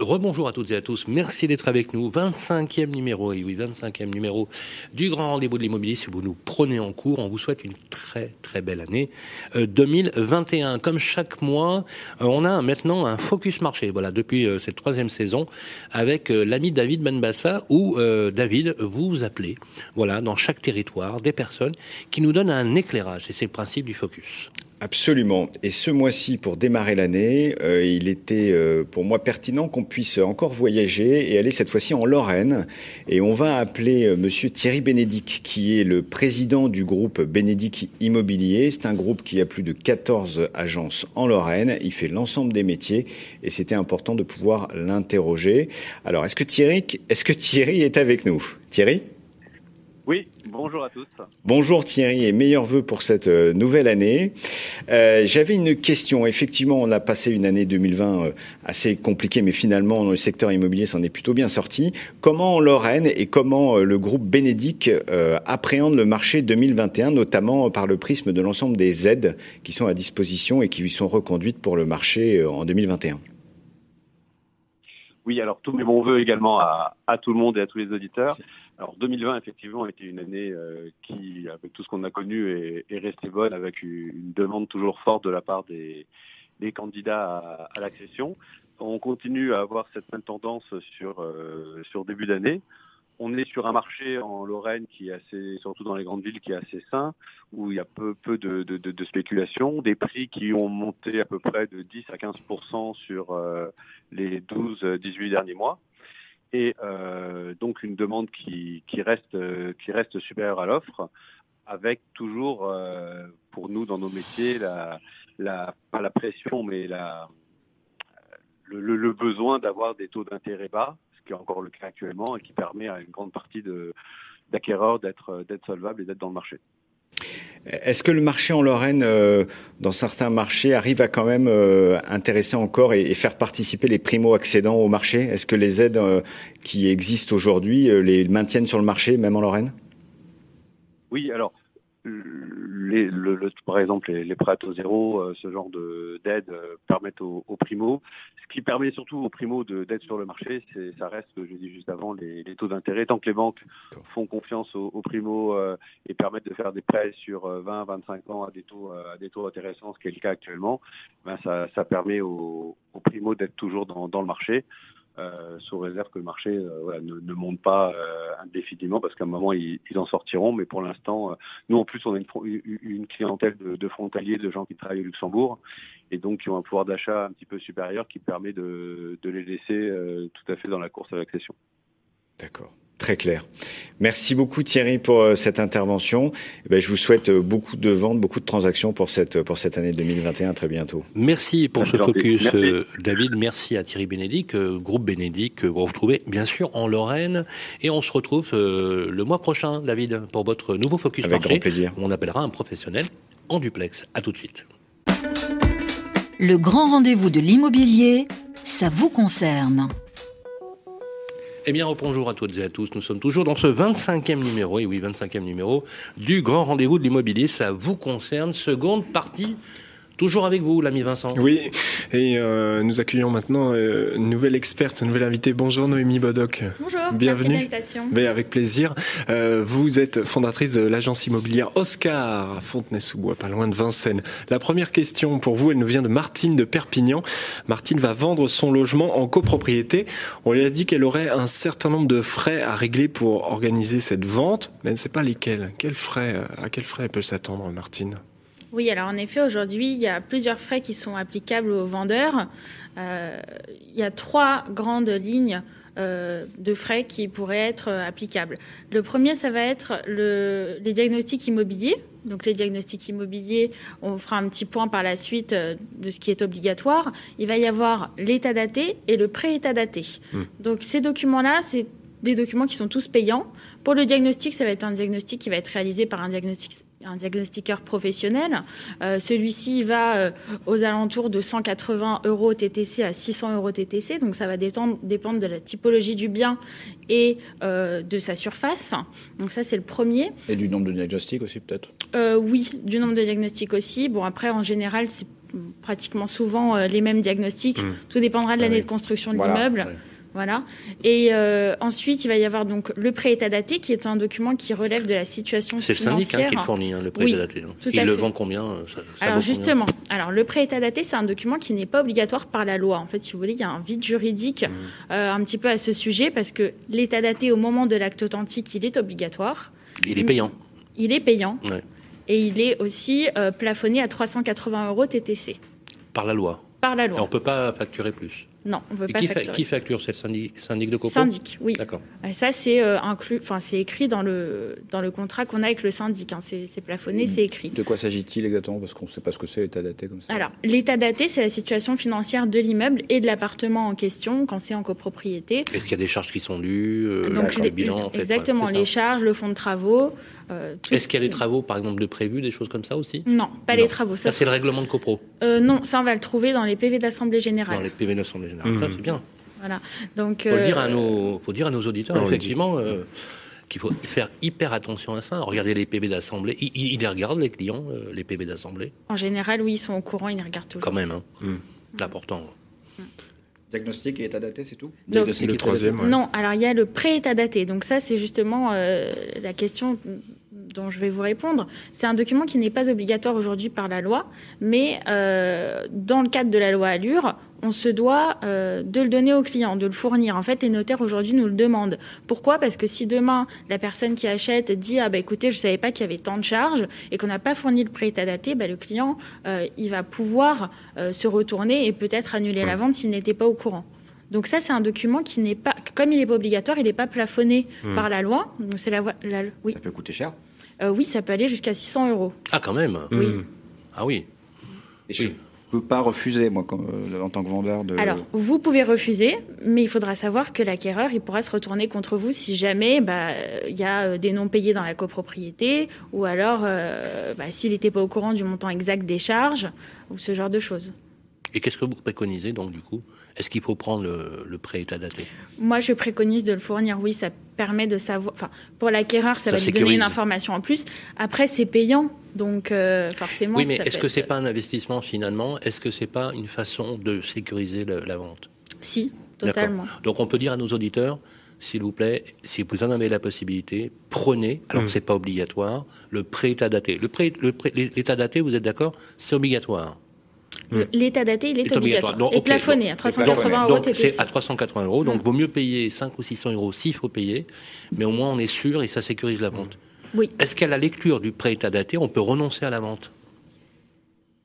Rebonjour à toutes et à tous. Merci d'être avec nous. 25e numéro, et oui, 25e numéro du Grand Rendez-vous de l'immobilier. Si vous nous prenez en cours, on vous souhaite une très, très belle année 2021. Euh, Comme chaque mois, euh, on a maintenant un focus marché. Voilà, depuis euh, cette troisième saison, avec l'ami David Benbassa, où David, vous vous appelez, voilà, dans chaque territoire, des personnes qui nous donnent un éclairage. Et c'est le principe du focus. Absolument. Et ce mois-ci, pour démarrer l'année, euh, il était euh, pour moi pertinent qu'on puisse encore voyager et aller cette fois-ci en Lorraine. Et on va appeler euh, Monsieur Thierry Bénédic, qui est le président du groupe Bénédic Immobilier. C'est un groupe qui a plus de 14 agences en Lorraine. Il fait l'ensemble des métiers et c'était important de pouvoir l'interroger. Alors, est-ce que Thierry, est-ce que Thierry est avec nous? Thierry? Oui, bonjour à tous. Bonjour Thierry et meilleurs voeux pour cette euh, nouvelle année. Euh, J'avais une question. Effectivement, on a passé une année 2020 euh, assez compliquée, mais finalement, dans le secteur immobilier, s'en est plutôt bien sorti. Comment Lorraine et comment euh, le groupe Bénédic appréhende le marché 2021, notamment par le prisme de l'ensemble des aides qui sont à disposition et qui lui sont reconduites pour le marché en 2021 oui, alors tous mes bons voeux également à, à, tout le monde et à tous les auditeurs. Alors 2020 effectivement a été une année euh, qui, avec tout ce qu'on a connu, est, est restée bonne avec une, demande toujours forte de la part des, candidats à, l'accession. On continue à avoir cette même tendance sur euh, sur début d'année. On est sur un marché en Lorraine qui est assez, surtout dans les grandes villes, qui est assez sain, où il y a peu, de, de spéculation, des prix qui ont monté à peu près de 10 à 15% sur euh, les 12-18 derniers mois, et euh, donc une demande qui, qui reste euh, qui reste supérieure à l'offre, avec toujours euh, pour nous dans nos métiers la, la pas la pression, mais la le, le, besoin d'avoir des taux d'intérêt bas, ce qui est encore le cas actuellement et qui permet à une grande partie d'acquéreurs d'être d'être solvables et d'être dans le marché. Est-ce que le marché en Lorraine, euh, dans certains marchés, arrive à quand même euh, intéresser encore et, et, faire participer les primo-accédants au marché? Est-ce que les aides euh, qui existent aujourd'hui euh, les maintiennent sur le marché, même en Lorraine? Oui, alors les, le, le, par exemple, les, les, prêts à taux zéro, euh, ce genre d'aide euh, permettent aux, aux primos. Ce qui permet surtout aux primos d'être sur le marché, c'est ça reste, je dis juste avant, les, les taux d'intérêt. Tant que les banques font confiance aux, aux primos euh, et permettent de faire des prêts sur 20, 25 ans à des taux, à des taux intéressants, ce qui est le cas actuellement, ben ça, ça permet aux, aux primos d'être toujours dans, dans le marché. Euh, sous réserve que le marché euh, ne, ne, monte pas euh, indéfiniment, parce qu'à un moment, ils, en sortiront. Mais pour l'instant, euh, nous, en plus, on a une, une clientèle de, de, frontaliers, de gens qui travaillent au Luxembourg, et donc qui ont un pouvoir d'achat un petit peu supérieur qui permet de, de les laisser tout à fait dans la course à l'accession. D'accord. Très clair. Merci beaucoup Thierry pour euh, cette intervention. Eh ben, je vous souhaite euh, beaucoup de ventes, beaucoup de transactions pour cette, pour cette année 2021. Très bientôt. Merci pour Merci ce focus, Merci. Euh, David. Merci à Thierry Bénédicte, groupe Bénédicte, que vous retrouvez bien sûr en Lorraine. Et on se retrouve le mois prochain, David, pour votre nouveau focus Avec marché. grand plaisir. On appellera un professionnel en duplex. À tout de suite. Le grand rendez-vous de l'immobilier, ça vous concerne. Eh bien, bonjour à toutes et à tous. Nous sommes toujours dans ce 25e numéro, et oui, 25e numéro du grand rendez-vous de l'immobilier. Ça vous concerne. Seconde partie. Toujours avec vous, l'ami Vincent. Oui, et euh, nous accueillons maintenant euh, une nouvelle experte, une nouvelle invitée. Bonjour Noémie Bodoc. Bonjour, bienvenue. Merci Mais avec plaisir. Euh, vous êtes fondatrice de l'agence immobilière Oscar à Fontenay-sous-Bois, pas loin de Vincennes. La première question pour vous, elle nous vient de Martine de Perpignan. Martine va vendre son logement en copropriété. On lui a dit qu'elle aurait un certain nombre de frais à régler pour organiser cette vente, mais elle ne sait pas lesquels. Quels frais, à quels frais elle peut s'attendre, Martine? Oui, alors en effet, aujourd'hui, il y a plusieurs frais qui sont applicables aux vendeurs. Euh, il y a trois grandes lignes euh, de frais qui pourraient être euh, applicables. Le premier, ça va être le, les diagnostics immobiliers. Donc les diagnostics immobiliers, on fera un petit point par la suite euh, de ce qui est obligatoire. Il va y avoir l'état daté et le pré-état daté. Mmh. Donc ces documents-là, c'est des documents qui sont tous payants. Pour le diagnostic, ça va être un diagnostic qui va être réalisé par un diagnostic un diagnostiqueur professionnel. Euh, Celui-ci va euh, aux alentours de 180 euros TTC à 600 euros TTC. Donc ça va dépendre, dépendre de la typologie du bien et euh, de sa surface. Donc ça, c'est le premier. Et du nombre de diagnostics aussi, peut-être? Oui, du nombre de diagnostics aussi. Bon, après, en général, c'est pratiquement souvent les mêmes diagnostics. Mmh. Tout dépendra de l'année oui. de construction de voilà. l'immeuble. Oui. Voilà. Et euh, ensuite, il va y avoir donc le pré-état daté, qui est un document qui relève de la situation C'est le syndic hein, qui le fournit, hein, le pré-état oui, daté. Il le vend combien ça, ça Alors justement, combien alors le pré-état daté, c'est un document qui n'est pas obligatoire par la loi. En fait, si vous voulez, il y a un vide juridique mmh. euh, un petit peu à ce sujet, parce que l'état daté, au moment de l'acte authentique, il est obligatoire. Il est payant. Il est payant. Ouais. Et il est aussi euh, plafonné à 380 euros TTC. Par la loi. Par la loi. Et on ne peut pas facturer plus. Non, on ne peut Et pas qui, facturer. fa qui facture C'est le syndic, syndic de copo Syndic, oui. D'accord. Ça, c'est euh, inclus, enfin, c'est écrit dans le, dans le contrat qu'on a avec le syndic. Hein. C'est plafonné, c'est écrit. De quoi s'agit-il exactement? Parce qu'on ne sait pas ce que c'est l'état daté comme ça. Alors, l'état daté, c'est la situation financière de l'immeuble et de l'appartement en question quand c'est en copropriété. Est-ce qu'il y a des charges qui sont dues euh, Donc, les, bilan, en fait, Exactement, ouais, les charges, le fonds de travaux. Euh, Est-ce qu'il y a des travaux, par exemple, de prévus, des choses comme ça aussi Non, pas non. les travaux. Ça, ça c'est le règlement de copro euh, Non, ça, on va le trouver dans les PV d'Assemblée Générale. Dans les PV d'Assemblée Générale, mmh. c'est bien. Voilà. Donc, faut, le dire à nos, faut dire à nos auditeurs, non, effectivement, euh, qu'il faut faire hyper attention à ça. Regardez les PV d'Assemblée. Ils, ils, les regardent, les clients, euh, les PV d'Assemblée En général, oui, ils sont au courant, ils les regardent toujours. Quand même, hein. mmh. c'est important. Mmh. Diagnostic et état daté, c'est tout? Donc- Diagnostic Le et état daté. troisième, ouais. Non, alors il y a le pré-état daté. Donc ça, c'est justement euh, la question dont je vais vous répondre. C'est un document qui n'est pas obligatoire aujourd'hui par la loi, mais euh, dans le cadre de la loi Allure, on se doit euh, de le donner au client, de le fournir. En fait, les notaires aujourd'hui nous le demandent. Pourquoi? Parce que si demain la personne qui achète dit ah bah écoutez, je savais pas qu'il y avait tant de charges et qu'on n'a pas fourni le pré-état daté, bah, le client euh, il va pouvoir euh, se retourner et peut-être annuler la vente s'il n'était pas au courant. Donc ça, c'est un document qui n'est pas, comme il n'est pas obligatoire, il n'est pas plafonné Hmm. par la loi. Donc c'est la, voie- la- oui. Ça peut coûter cher. Euh, oui, ça peut aller jusqu'à 600 euros. Ah, quand même Oui. Hmm. Ah oui. Et je ne peux pas refuser, moi, comme, euh, en tant que vendeur, de. Alors, vous pouvez refuser, mais il faudra savoir que l'acquéreur, il pourra se retourner contre vous si jamais bah, il y a euh, des non payés dans la copropriété, ou alors euh, bah, s'il n'était pas au courant du montant exact des charges, ou ce genre de choses. Et qu'est-ce que vous préconisez donc du coup? Est-ce qu'il faut prendre le, le pré-état daté Moi, je préconise de le fournir. Oui, ça permet de savoir. Enfin, pour l'acquéreur, ça, Ça va lui donner une information en plus. Après, c'est payant, donc euh, forcément. Oui, mais est-ce que être- c'est pas un investissement finalement? Est-ce que c'est pas une façon de sécuriser le- la vente? Si, totalement. Donc on peut dire à nos auditeurs, s'il vous plaît, si vous en avez la possibilité, prenez, alors Mm. que c'est pas obligatoire, le pré-état daté. Le pré, le l'état daté, vous êtes d'accord C'est obligatoire. Le- L'état daté, il est, Est obligatoire. Donc, et plafonné à 380 euros TTC. c'est à 380 euros, donc vaut mieux payer 5 ou 600 euros s'il faut payer, mais au moins on est sûr et ça sécurise la vente. Oui. Est-ce qu'à la lecture du pré-état daté, on peut renoncer à la vente?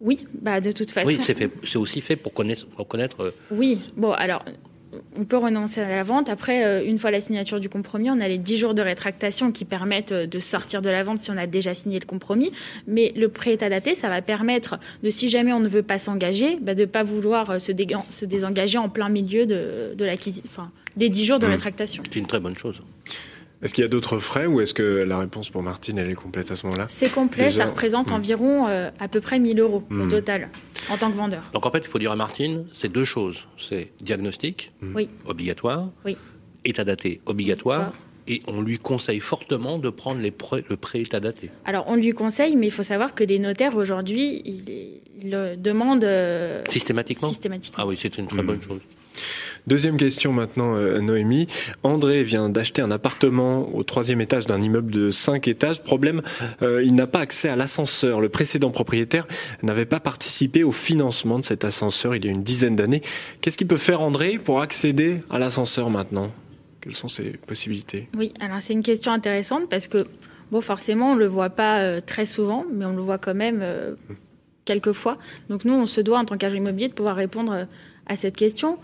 Oui, bah de toute façon. Oui, c'est aussi fait pour connaître, pour connaître euh, Oui, bon, alors, on peut renoncer à la vente. Après, euh, une fois la signature du compromis, on a les 10 jours de rétractation qui permettent euh, de sortir de la vente si on a déjà signé le compromis. Mais le pré-état daté, ça va permettre de, si jamais on ne veut pas s'engager, bah, de ne pas vouloir euh, se, désengager en plein milieu de, de l'acquisition, enfin, des 10 jours de Mm. rétractation. c'est une très bonne chose. Est-ce qu'il y a d'autres frais ou est-ce que la réponse pour Martine, elle est complète à ce moment-là? C'est complet, Déjà, ça représente mm. environ euh, à peu près 1000 euros au Mm. total en tant que vendeur. Donc en fait, il faut dire à Martine, c'est deux choses. C'est diagnostic, Oui. obligatoire, Oui. état daté, obligatoire, et on lui conseille fortement de prendre les pré- le pré-état daté. Alors, on lui conseille, mais il faut savoir que les notaires aujourd'hui, ils, ils le demandent euh, Systématiquement? systématiquement. Ah oui, c'est une très bonne chose. Deuxième question maintenant, euh, Noémie. André vient d'acheter un appartement au troisième étage d'un immeuble de cinq étages. Problème, euh, il n'a pas accès à l'ascenseur. Le précédent propriétaire n'avait pas participé au financement de cet ascenseur il y a une dizaine d'années. Qu'est-ce qu'il peut faire André pour accéder à l'ascenseur maintenant? Quelles sont ses possibilités? Oui, alors c'est une question intéressante parce que, bon, forcément, on ne le voit pas euh, très souvent, mais on le voit quand même quelques fois. Donc nous, on se doit, en tant qu'agent immobilier, de pouvoir répondre à cette question.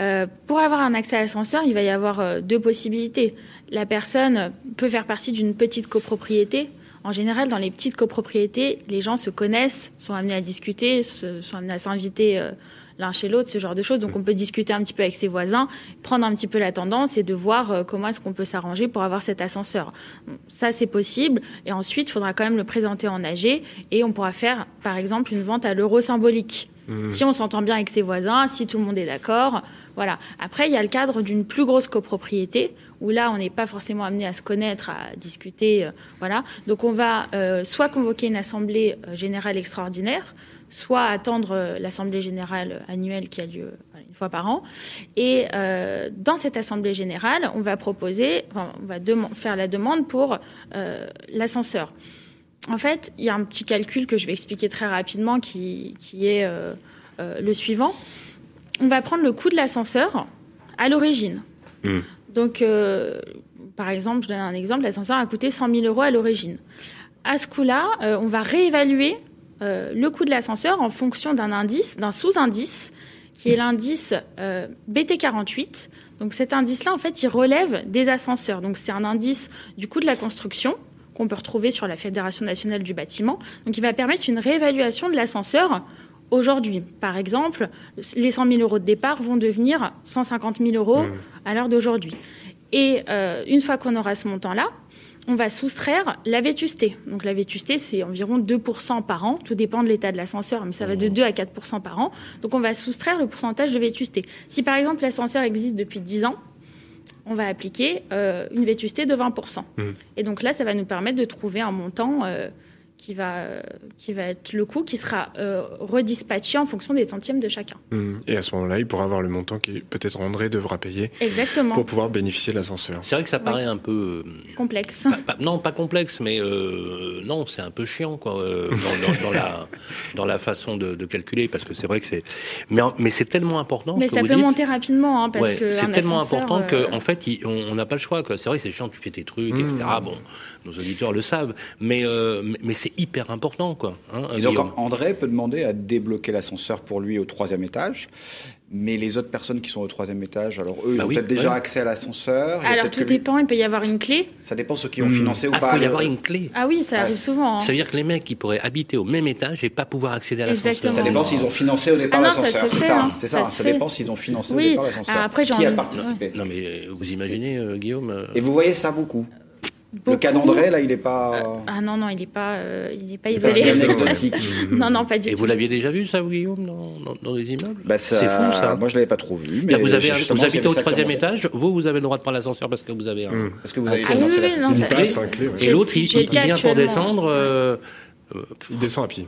Euh, pour avoir un accès à l'ascenseur, il va y avoir euh, deux possibilités. La personne peut faire partie d'une petite copropriété. En général, dans les petites copropriétés, les gens se connaissent, sont amenés à discuter, sont amenés à s'inviter euh, l'un chez l'autre, ce genre de choses. Donc on peut discuter un petit peu avec ses voisins, prendre un petit peu la tendance et de voir euh, comment est-ce qu'on peut s'arranger pour avoir cet ascenseur. Ça, c'est possible. Et ensuite, il faudra quand même le présenter en AG et on pourra faire, par exemple, une vente à l'euro symbolique. Mmh. Si on s'entend bien avec ses voisins, si tout le monde est d'accord, voilà. Après, il y a le cadre d'une plus grosse copropriété où là, on n'est pas forcément amené à se connaître, à discuter, euh, voilà. Donc, on va euh, soit convoquer une assemblée générale extraordinaire, soit attendre euh, l'assemblée générale annuelle qui a lieu une fois par an. Et euh, dans cette assemblée générale, on va proposer, enfin, on va faire la demande pour euh, l'ascenseur. En fait, il y a un petit calcul que je vais expliquer très rapidement qui, qui est euh, euh, le suivant. On va prendre le coût de l'ascenseur à l'origine. Mm. Donc, euh, par exemple, je donne un exemple, l'ascenseur a coûté 100 000 euros à l'origine. À ce coût-là, euh, on va réévaluer euh, le coût de l'ascenseur en fonction d'un indice, d'un sous-indice, qui est l'indice euh, BT48. Donc cet indice-là, en fait, il relève des ascenseurs. Donc c'est un indice du coût de la construction qu'on peut retrouver sur la Fédération nationale du bâtiment. Donc il va permettre une réévaluation de l'ascenseur aujourd'hui. Par exemple, les 100 000 euros de départ vont devenir 150 000 euros à l'heure d'aujourd'hui. Et euh, une fois qu'on aura ce montant-là, on va soustraire la vétusté. Donc la vétusté, c'est environ 2% par an. Tout dépend de l'état de l'ascenseur, mais ça va de 2 à 4% par an. Donc on va soustraire le pourcentage de vétusté. Si par exemple l'ascenseur existe depuis 10 ans, on va appliquer euh, une vétusté de 20%. Mmh. Et donc là, ça va nous permettre de trouver un montant euh, qui va, euh, qui va être le coût qui sera euh, redispatché en fonction des tantièmes de chacun. Hum, Et à ce moment-là, il pourra avoir le montant qui peut-être André devra payer Exactement. pour pouvoir bénéficier de l'ascenseur. C'est vrai que ça paraît un peu. euh, Complexe. pas- pas- non, pas complexe, mais euh, non, c'est un peu chiant, quoi, euh, dans, dans- dans la, dans la façon de, de calculer, parce que c'est vrai que c'est. Mais, en- mais c'est tellement important. Mais que ça vous peut dites. monter rapidement, hein, parce Ouais, que c'est tellement important euh, qu'en fait, il- on n'a pas le choix. C'est vrai que c'est chiant, tu fais tes trucs, Mmh. etc. Bon, nos auditeurs le savent, mais euh, mais, mais c'est hyper important, quoi. hein, Et donc Guillaume. André peut demander à débloquer l'ascenseur pour lui au troisième étage. Mais les autres personnes qui sont au troisième étage, alors eux, ils Bah ont oui, peut-être déjà ouais. accès à l'ascenseur. Alors tout lui- dépend, il peut y avoir une clé. Ça dépend ceux qui ont Hmm. financé ou Ah, pas. il peut y le- avoir une clé. Ah oui, ça arrive souvent. hein. Ça veut dire que les mecs qui pourraient habiter au même étage et pas pouvoir accéder à l'ascenseur. Ça dépend s'ils ont financé au départ Ah ça l'ascenseur. se C'est ça, hein. c'est Ça ça. dépend s'ils ont financé au Oui. départ l'ascenseur. Ah, après, Qui a envie- participé Non, mais vous imaginez, euh, Guillaume euh, Et vous voyez ça beaucoup. Le Beaucoup. cas d'André, là, il n'est pas. Ah non, non, il n'est pas, euh, il est pas il est pas isolé. si anecdotique. non, non, pas du Et tout. vous l'aviez déjà vu, ça, Guillaume, dans, dans, dans les immeubles? Bah, ça- C'est fou, ça. Moi, je l'avais pas trop vu. Mais vous, avez, habitez au troisième étage, vous, vous avez le droit de prendre l'ascenseur parce que vous avez un. Hum. Parce que vous avez Ah, oui, oui, l'ascenseur. non, Une un clé, ouais. Et l'autre, il, le il vient pour descendre. euh, euh, Il descend à pied.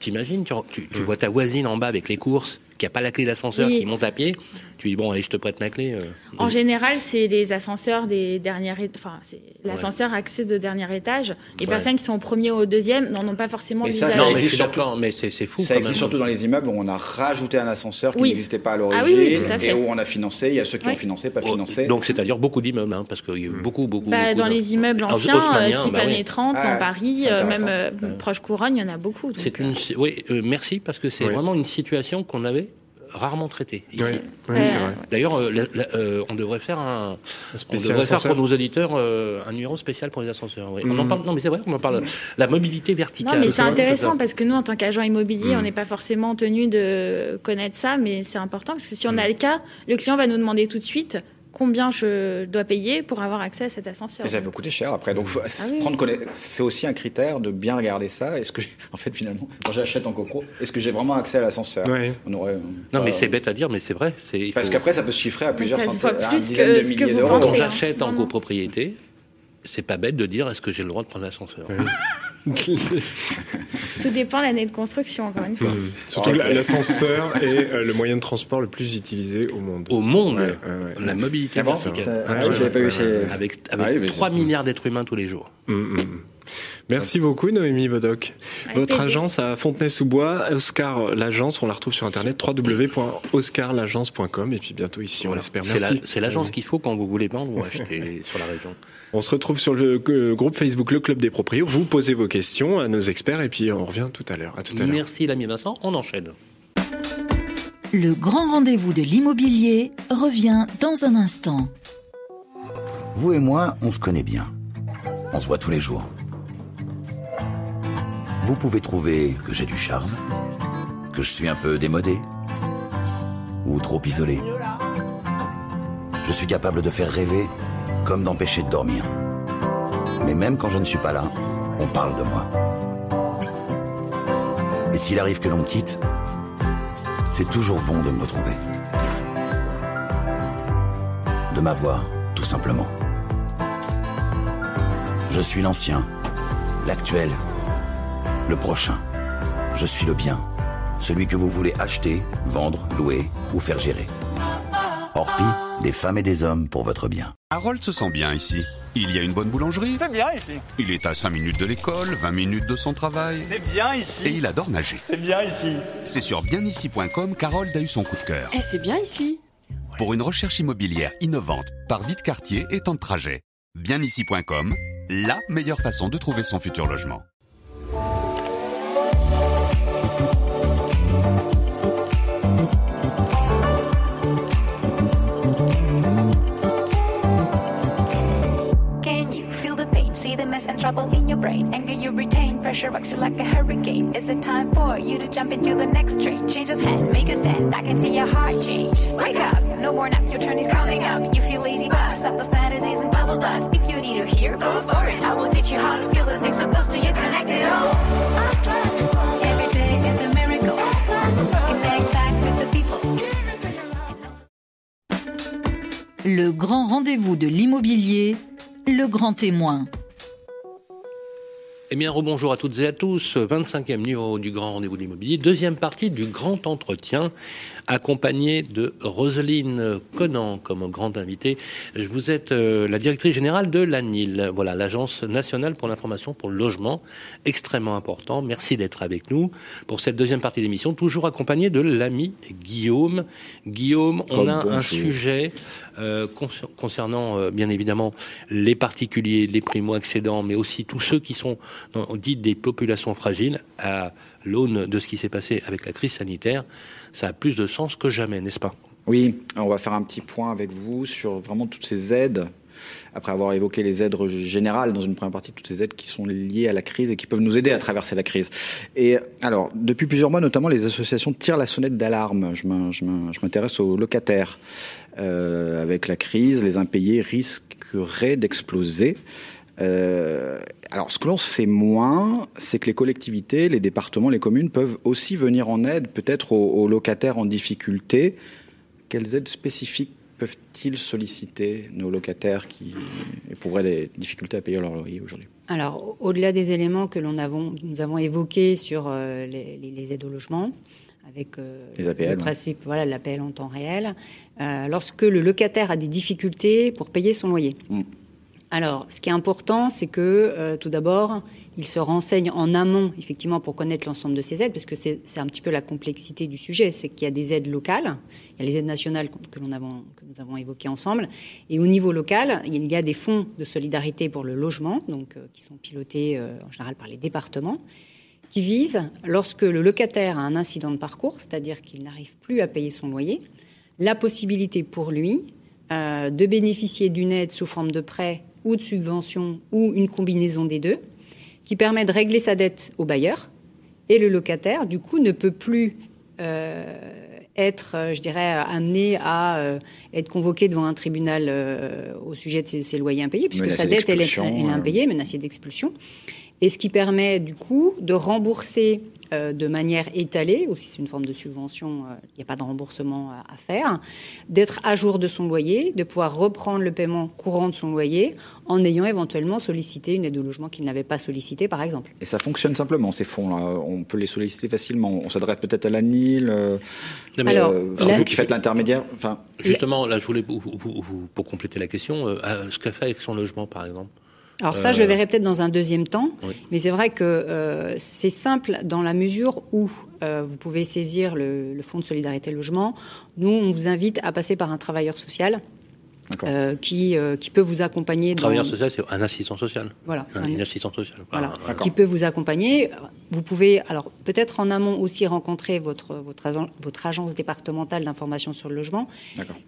T'imagines, tu, tu, tu vois ta voisine en bas avec les courses, qui a pas la clé d'ascenseur, Oui. qui monte à pied. Tu dis, bon, allez, je te prête ma clé. euh. En général, c'est les ascenseurs des dernières, enfin, c'est l'ascenseur accès de dernier étage. Les Ouais. personnes qui sont au premier ou au deuxième n'en ont pas forcément Mais ça, existe surtout- mais c'est fou. Ça quand existe même. surtout dans les immeubles où on a rajouté un ascenseur qui Oui. n'existait pas à Ah l'origine fait. et où on a financé. Il y a ceux qui ont financé, pas Oh, financé. Donc, c'est-à-dire beaucoup d'immeubles, hein, parce qu'il y a eu beaucoup, beaucoup. Bah, beaucoup dans de- les immeubles Ah, anciens, haussmanniens, euh, type bah années 30, Ah, dans Paris, euh, même euh, proche couronne, il y en a beaucoup. C'est une, oui, merci parce que c'est vraiment une situation qu'on avait rarement traitée ici. Oui, c'est vrai. D'ailleurs, euh, euh, on devrait faire un, on spécial devrait faire ascenseur. pour nos auditeurs euh, un numéro spécial pour les ascenseurs. oui. On en Mhm. parle, non, mais c'est vrai, on en parle. La mobilité verticale. Non, mais c'est intéressant parce que nous, en tant qu'agent immobilier, Mm. on n'est pas forcément tenu de connaître ça, mais c'est important parce que si on Mm. a le cas, le client va nous demander tout de suite combien je dois payer pour avoir accès à cet ascenseur. Et ça peut coûter cher après. Donc, Ah oui. prendre c'est aussi un critère de bien regarder ça. Est-ce que, en fait, finalement, quand j'achète en copro, est-ce que j'ai vraiment accès à l'ascenseur? Ouais. On aurait, Non, euh, mais c'est bête à dire, mais c'est vrai. Parce faut- qu'après, ça peut se chiffrer à plusieurs centaines, à plus une dizaine que de ce que milliers vous d'euros. Quand hein, j'achète en copropriété, c'est pas bête de dire est-ce que j'ai le droit de prendre l'ascenseur? Tout dépend de l'année de construction, encore une fois. Hum. Surtout l'ascenseur est euh, le moyen de transport le plus utilisé au monde. Au monde, Ouais, ouais, ouais. la mobilité Ah bon. Ah Ouais, oui, ouais, j'avais pas ouais, vu ces- ouais, Avec, Ah oui, avec mais 3 c'est- milliards d'êtres humains tous les jours. Hum, hum. Merci beaucoup Noémie Bodoc. Avec Votre plaisir. agence à Fontenay-sous-Bois, Oscar l'agence, on la retrouve sur internet www.oscarlagence.com et puis bientôt ici, on l'espère. Merci. C'est l'agence qu'il faut quand vous voulez vendre ou acheter sur la région. On se retrouve sur le euh, groupe Facebook Le Club des Proprios. Vous posez vos questions à nos experts et puis on revient tout à l'heure. À tout à l'heure. Merci l'ami Vincent, on enchaîne. Le grand rendez-vous de l'immobilier revient dans un instant. Vous et moi, on se connaît bien. On se voit tous les jours. Vous pouvez trouver que j'ai du charme, que je suis un peu démodé, ou trop isolé. Je suis capable de faire rêver comme d'empêcher de dormir. Mais même quand je ne suis pas là, on parle de moi. Et s'il arrive que l'on me quitte, c'est toujours bon de me retrouver. De m'avoir, tout simplement. Je suis l'ancien, l'actuel, le prochain. Je suis le bien, celui que vous voulez acheter, vendre, louer ou faire gérer. Orpi, des femmes et des hommes pour votre bien. Harold se sent bien ici. Il y a une bonne boulangerie. C'est bien ici. Il est à 5 minutes de l'école, 20 minutes de son travail. C'est bien ici. Et il adore nager. C'est bien ici. C'est sur bienici.com qu'Harold a eu son coup de cœur. Eh, c'est bien ici. Pour une recherche immobilière innovante, par vite quartier et temps de trajet. Bienici.com, la meilleure façon de trouver son futur logement. Brain. Anger you retain, pressure rocks you like a hurricane. Is it time for you to jump into the next train? Change of hand, make a stand. I can see your heart change. Wake up, no more nap, your turn is coming up. You feel lazy, but stop the fantasies and bubble dust. If you need to hear, go for it. I will teach you how to feel the things so close to you, connect it all. Every day is a miracle. Connect back with the people. Le grand rendez-vous de l'immobilier, le grand témoin. Eh bien, rebonjour à toutes et à tous. 25e numéro du Grand Rendez-vous de l'immobilier. Deuxième partie du Grand Entretien, accompagné de Roselyne Conan comme grand invité. Vous êtes euh, la directrice générale de l'ANIL, voilà, l'Agence nationale pour l'information pour le logement. Extrêmement important. Merci d'être avec nous pour cette deuxième partie de l'émission, toujours accompagné de l'ami Guillaume. Guillaume, on a un sujet euh, concernant euh, bien évidemment les particuliers, les primo-accédants, mais aussi tous ceux qui sont dites des populations fragiles à l'aune de ce qui s'est passé avec la crise sanitaire. Ça a plus de sens que jamais, n'est-ce pas? Oui, on va faire un petit point avec vous sur vraiment toutes ces aides après avoir évoqué les aides générales dans une première partie, toutes ces aides qui sont liées à la crise et qui peuvent nous aider à traverser la crise. Et alors, depuis plusieurs mois, notamment, les associations tirent la sonnette d'alarme. Je m'intéresse aux locataires. Euh, avec la crise, les impayés risqueraient d'exploser. Euh, alors, ce que l'on sait moins, c'est que les collectivités, les départements, les communes peuvent aussi venir en aide, peut-être aux, locataires en difficulté. Quelles aides spécifiques peuvent-ils solliciter nos locataires qui éprouveraient des difficultés à payer leur loyer aujourd'hui? Alors, au-delà des éléments que l'on avons, nous avons évoqués sur euh, les, aides au logement, avec euh, le principe, voilà, l'appel en temps réel, lorsque le locataire a des difficultés pour payer son loyer. Mm. Alors, ce qui est important, c'est que euh, tout d'abord, il se renseigne en amont, effectivement, pour connaître l'ensemble de ces aides, parce que c'est un petit peu la complexité du sujet, c'est qu'il y a des aides locales, il y a les aides nationales que, nous avons évoquées ensemble, et au niveau local, il y a des fonds de solidarité pour le logement, donc euh, qui sont pilotés euh, en général par les départements, qui visent, lorsque le locataire a un incident de parcours, c'est-à-dire qu'il n'arrive plus à payer son loyer, la possibilité pour lui de bénéficier d'une aide sous forme de prêt ou de subvention ou une combinaison des deux, qui permet de régler sa dette au bailleur. Et le locataire, du coup, ne peut plus euh, être, euh, je dirais, amené à euh, être convoqué devant un tribunal au sujet de ses, loyers impayés, puisque sa dette, elle est, elle est impayée, menacée d'expulsion. Et ce qui permet, du coup, de rembourser euh, de manière étalée, ou si c'est une forme de subvention, euh, il n'y a pas de remboursement à, faire, d'être à jour de son loyer, de pouvoir reprendre le paiement courant de son loyer en ayant éventuellement sollicité une aide au logement qu'il n'avait pas sollicité, par exemple. Et ça fonctionne simplement, ces fonds-là. On peut les solliciter facilement. On s'adresse peut-être à la NIL euh, Alors, vous qui faites l'intermédiaire. Enfin... Justement, là, je voulais, pour compléter la question, ce qu'a fait avec son logement, par exemple alors ça, je le euh, verrai peut-être dans un deuxième temps, mais c'est vrai que euh, c'est simple dans la mesure où euh, vous pouvez saisir le, le, Fonds de solidarité logement. Nous, on vous invite à passer par un travailleur social euh, qui, euh, qui peut vous accompagner. Travailleur social, c'est un assistant social. Voilà. Un, assistant social. Voilà. Qui peut vous accompagner. Vous pouvez, alors peut-être en amont aussi rencontrer votre, votre, votre agence départementale d'information sur le logement,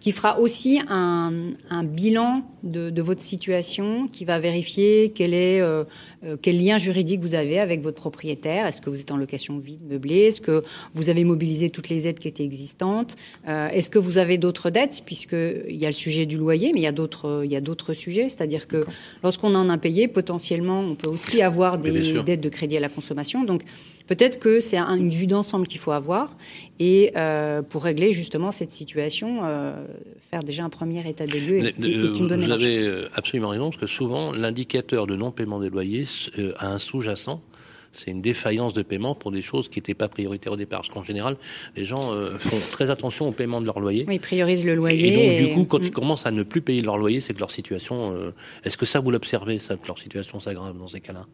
qui fera aussi un, un bilan de, de, votre situation, qui va vérifier quel est euh, euh, quel lien juridique vous avez avec votre propriétaire. Est-ce que vous êtes en location vide, meublée? Est-ce que vous avez mobilisé toutes les aides qui étaient existantes? Euh, Est-ce que vous avez d'autres dettes? Puisqu'il y a le sujet du loyer, mais il y a d'autres, il y a d'autres sujets. C'est-à-dire que lorsqu'on en a payé, potentiellement, on peut aussi avoir des dettes de crédit à la consommation. Donc, Peut-être que c'est une vue d'ensemble qu'il faut avoir et euh, pour régler justement cette situation, euh, faire déjà un premier état des lieux est, une bonne Vous avez euh, absolument raison parce que souvent l'indicateur de non-paiement des loyers a un sous-jacent. C'est une défaillance de paiement pour des choses qui n'étaient pas prioritaires au départ. Parce qu'en général, les gens font très attention au paiement de leur loyer. Oui, ils priorisent le loyer. Et donc, du coup, quand ils mm. commencent à ne plus payer leur loyer, c'est que leur situation. Est-ce que ça, vous l'observez, ça, que leur situation s'aggrave dans ces cas-là?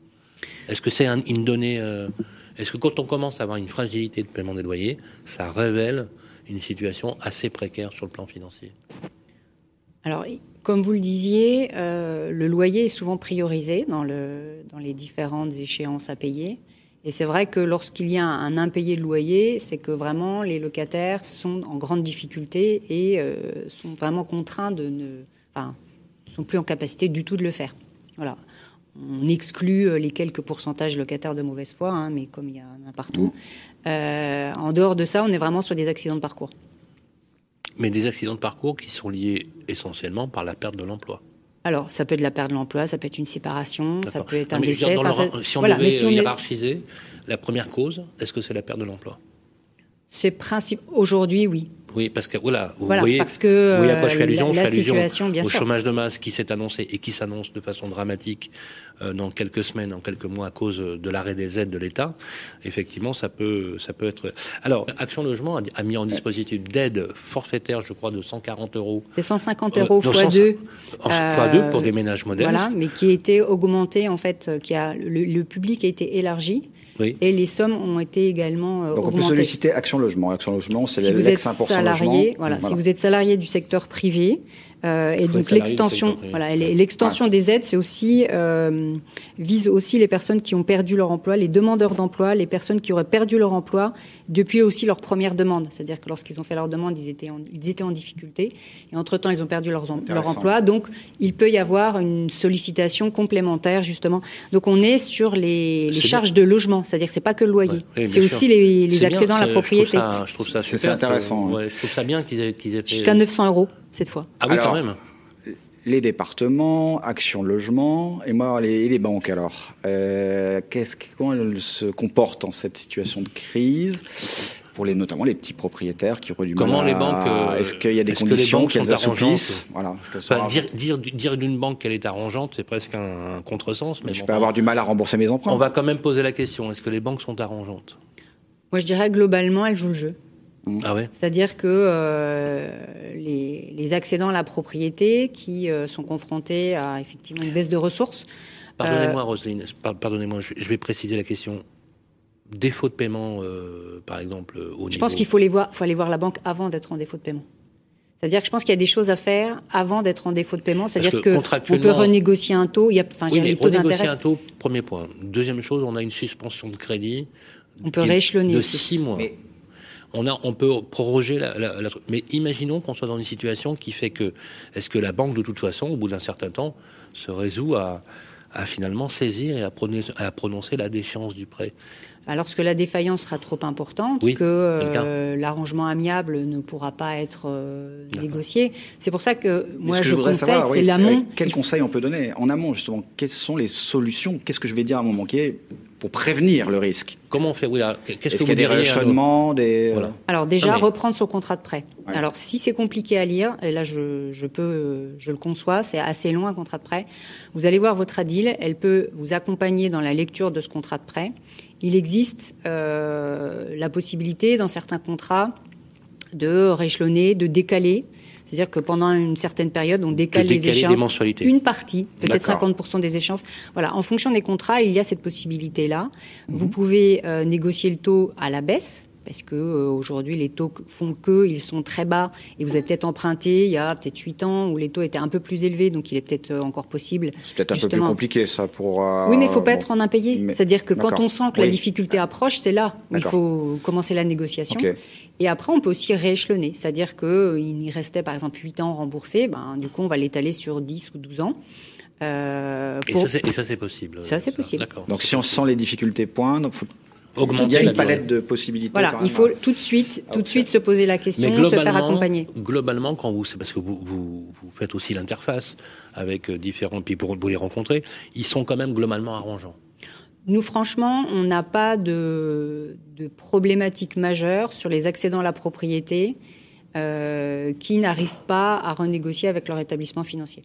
Est-ce que c'est une donnée est-ce que quand on commence à avoir une fragilité de paiement des loyers, ça révèle une situation assez précaire sur le plan financier? Alors, comme vous le disiez, euh, le loyer est souvent priorisé dans, les différentes échéances à payer. Et c'est vrai que lorsqu'il y a un impayé de loyer, c'est que vraiment les locataires sont en grande difficulté et euh, sont vraiment contraints de ne, enfin, sont plus en capacité du tout de le faire. Voilà on exclut euh, les quelques pourcentages locataires de mauvaise foi, hein, mais comme il y en a partout. Euh, en dehors de ça, on est vraiment sur des accidents de parcours. Mais des accidents de parcours qui sont liés essentiellement par la perte de l'emploi. Alors, ça peut être la perte de l'emploi, ça peut être une séparation, ça peut être un décès. si on devait hiérarchiser, la première cause, est-ce que c'est la perte de l'emploi? C'est principe. Aujourd'hui, oui. Oui, parce que voilà, vous Voilà, voyez, parce que, vous voyez à quoi je fais euh, allusion, la- je fais la allusion situation, bien au sûr. chômage de masse qui s'est annoncé et qui s'annonce de façon dramatique euh, dans quelques semaines, en quelques mois à cause de l'arrêt des aides de l'État. Effectivement, ça peut, ça peut être. Alors, Action Logement a, a mis en dispositif d'aide forfaitaire, je crois, de 140 euros. C'est 150 Euh, euros non, fois 100 deux. en- Euh, fois deux pour des ménages modestes. Voilà, mais qui a été augmenté en fait, euh, qui a le, le public a été élargi Oui. et les sommes ont été également euh, Donc on peut augmentées. solliciter Action Logement. Action Logement, c'est si vous êtes l'ex 1% salarié, logement. voilà, si vous êtes salarié du secteur privé, euh, et donc l'extension, voilà, l'extension des aides, c'est aussi euh, vise aussi les personnes qui ont perdu leur emploi, les demandeurs d'emploi, les personnes qui auraient perdu leur emploi depuis aussi leur première demande. C'est-à-dire que lorsqu'ils ont fait leur demande, ils étaient en, ils étaient en difficulté, et entre temps, ils ont perdu leur Intéressant. emploi. Donc, il peut y avoir une sollicitation complémentaire justement. Donc, on est sur les, les charges de logement, c'est-à-dire que c'est pas que le loyer, Ouais. Oui, c'est aussi sûr. les, les accédants bien, à la propriété. Je trouve ça, je trouve ça C'est- super. intéressant, que- ouais. je trouve ça bien qu'ils aient, qu'ils aient. Jusqu'à 900 euros cette fois. Ah oui, Alors, quand même. Les départements, Action Logement, et moi, les, banques alors. Euh, qu'est-ce, que- comment elles se comportent en cette situation de crise? Pour les, notamment les petits propriétaires qui auraient du Comment mal les à- banques, euh, Est-ce qu'il y a des conditions qu'elles arrangeantes Voilà. Enfin, dire, dire, dire d'une banque qu'elle est arrangeante, c'est presque un, un contresens. Mais je bon, peux avoir du mal à rembourser mes emprunts. On va quand même poser la question est-ce que les banques sont arrangeantes? Moi, je dirais globalement, elles jouent le jeu. Ah ouais C'est-à-dire que euh, les, les accédants à la propriété qui euh, sont confrontés à effectivement une baisse de ressources. Pardonnez-moi, euh, Roselyne, par- pardonnez-moi, je, je vais préciser la question. Défaut de paiement, euh, par exemple, au je niveau. pense qu'il faut les voir, faut aller voir la banque avant d'être en défaut de paiement. C'est-à-dire que je pense qu'il y a des choses à faire avant d'être en défaut de paiement. C'est-à-dire que que, on peut renégocier un taux. Il y a, enfin, Oui, mais taux renégocier d'intérêt. un taux, premier point. Deuxième chose, on a une suspension de crédit. On peut rééchelonner De aussi. six mois. Mais- On, a, on peut proroger la, la- Mais imaginons qu'on soit dans une situation qui fait que. Est-ce que la banque, de toute façon, au bout d'un certain temps, se résout à, à finalement saisir et à prononcer, à prononcer la déchéance du prêt? Alors que la défaillance sera trop importante, Oui, que euh, l'arrangement amiable ne pourra pas être euh, négocié. C'est pour ça que moi ce que je, je voudrais conseille, savoir, c'est oui, l'amont. Quels conseils on peut donner en amont, justement? Quelles sont les solutions? Qu'est-ce que je vais dire à mon banquier pour prévenir le risque? Comment on fait? Oui, alors, Qu'est-ce Est-ce que qu'il y a des rééchelonnements des... Voilà. Alors déjà, mais- reprendre son contrat de prêt. Ouais. Alors si c'est compliqué à lire, et là je, je peux, euh, je le conçois, c'est assez long un contrat de prêt. Vous allez voir votre adil, elle peut vous accompagner dans la lecture de ce contrat de prêt. Il existe euh, la possibilité dans certains contrats de rééchelonner, de décaler. C'est-à-dire que pendant une certaine période, on décale les échéances. des mensualités. Une partie, peut-être D'accord. 50% des échéances. Voilà, en fonction des contrats, il y a cette possibilité-là. Vous pouvez euh, négocier le taux à la baisse. Parce que euh, aujourd'hui les taux font que ils sont très bas et vous avez peut-être emprunté il y a peut-être 8 ans où les taux étaient un peu plus élevés donc il est peut-être euh, encore possible. C'est peut-être un peu plus compliqué ça pour... euh, Oui mais il faut pas bon. être en impayé. Mais- C'est-à-dire que quand on sent que la difficulté approche, c'est là où il faut commencer la négociation. Et après, on peut aussi rééchelonner. C'est-à-dire qu'il y restait, par exemple, 8 ans remboursés. Ben, du coup, on va l'étaler sur 10 ou 12 ans. Euh, Et pour- ça, c'est- et ça, c'est possible. Ça, c'est possible. D'accord. Donc si on sent les difficultés poindre, faut... Augmenter il y a la une palette de possibilités. Voilà, il faut tout de suite, Ah, tout de suite se poser la question, se faire accompagner. globalement, quand vous, c'est parce que vous, vous, vous faites aussi l'interface avec euh, différents, puis pour vous les rencontrer, ils sont quand même globalement arrangeants. Nous, franchement, on n'a pas de, de problématique majeure sur les accédants à la propriété euh, qui n'arrivent pas à renégocier avec leur établissement financier.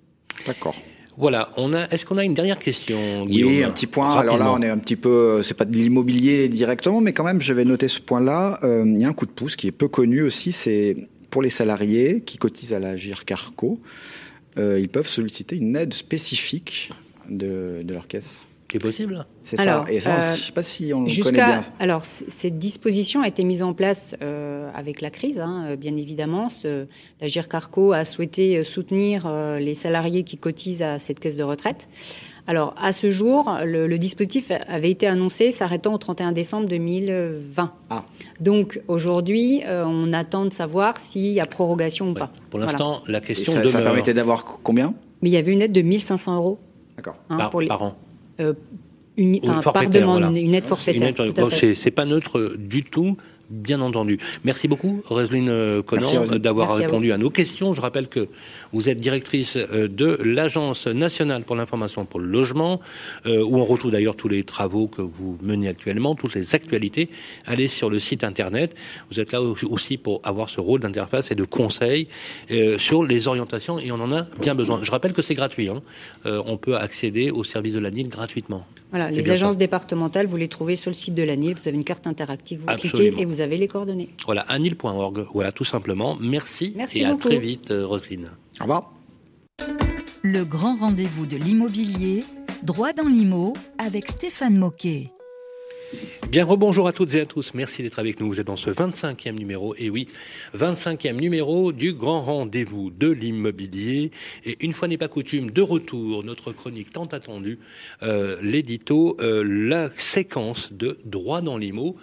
D'accord. Voilà. On a. Est-ce qu'on a une dernière question, Oui, Guillaume un petit point. Alors là, on est un petit peu, c'est pas de l'immobilier directement, mais quand même, je vais noter ce point-là. Euh, il y a un coup de pouce qui est peu connu aussi, c'est pour les salariés qui cotisent à la GIRCARCO, euh, ils peuvent solliciter une aide spécifique de, de leur caisse. C'est possible C'est Alors, ça. Et ça, euh, je sais pas si on le connaît Jusqu'à bien. alors cette disposition a été mise en place euh, avec la crise, hein, euh, bien évidemment. Ce- la GIRCARCO a souhaité soutenir euh, les salariés qui cotisent à cette caisse de retraite. Alors à ce jour, le, le dispositif avait été annoncé s'arrêtant au 31 décembre 2020. Ah. Donc aujourd'hui, euh, on attend de savoir s'il y a prorogation ou pas. Pour Voilà. l'instant, la question ça, ça demeure permettait d'avoir combien? Mais il y avait une aide de 1500 euros D'accord. hein, par, les, par an. Euh, enfin, par demande, voilà. une aide forfaitaire. Une aide- bon, c'est pas neutre du tout bien entendu. Merci beaucoup, Roselyne euh, Conan, d'avoir à répondu à, nos questions. Je rappelle que vous êtes directrice euh, de l'Agence nationale pour l'information pour le logement, euh, où on retrouve d'ailleurs tous les travaux que vous menez actuellement, toutes les actualités. Allez sur le site internet. Vous êtes là au- aussi pour avoir ce rôle d'interface et de conseil sur les orientations, et on en a bien besoin. Je rappelle que c'est gratuit. hein. On peut accéder au service de la NIL gratuitement. Voilà, les agences ça. départementales, vous les trouvez sur le site de l'ANIL. Vous avez une carte interactive, vous Absolument. cliquez et vous avez les coordonnées. Voilà, anil.org. Voilà, tout simplement. Merci, Merci et à très vite, euh, Roselyne. Au revoir. Le grand rendez-vous de l'immobilier, droit dans l'IMO, avec Stéphane Moquet. Bien, rebonjour à toutes et à tous. Merci d'être avec nous. Vous êtes dans ce 25e numéro. Et oui, 25e numéro du grand rendez-vous de l'immobilier. Et une fois n'est pas coutume, de retour, notre chronique tant attendue, euh, l'édito, euh, la séquence de droit dans l'IMO,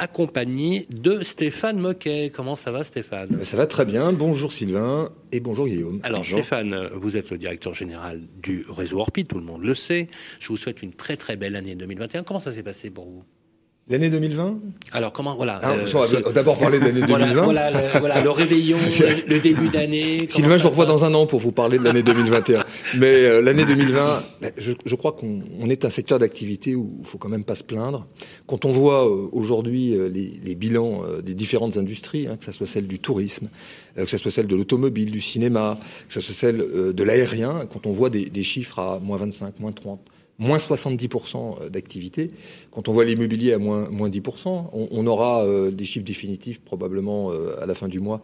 accompagné de Stéphane Moquet. Comment ça va, Stéphane? Ça va très bien. Bonjour Sylvain et bonjour Guillaume. Alors Bonjour. Stéphane, vous êtes le directeur général du réseau Orpi, tout le monde le sait. Je vous souhaite une très très belle année 2021. Comment ça s'est passé pour vous? L'année 2020 Alors comment voilà Ah, euh, d'abord parler de l'année 2020. Voilà, voilà, le, voilà, le réveillon, le, le début d'année. Sylvain, je le revois dans un an pour vous parler de l'année 2021. Mais euh, l'année 2020, ben, je, je crois qu'on on est un secteur d'activité où il faut quand même pas se plaindre. Quand on voit euh, aujourd'hui les, les bilans des différentes industries, hein, que ce soit celle du tourisme, que ce soit celle de l'automobile, du cinéma, que ce soit celle de l'aérien, quand on voit des, des chiffres à moins 25, moins 30, moins 70% d'activité. Quand on voit l'immobilier à moins, moins 10%, on, aura euh, des chiffres définitifs probablement euh, à la fin du mois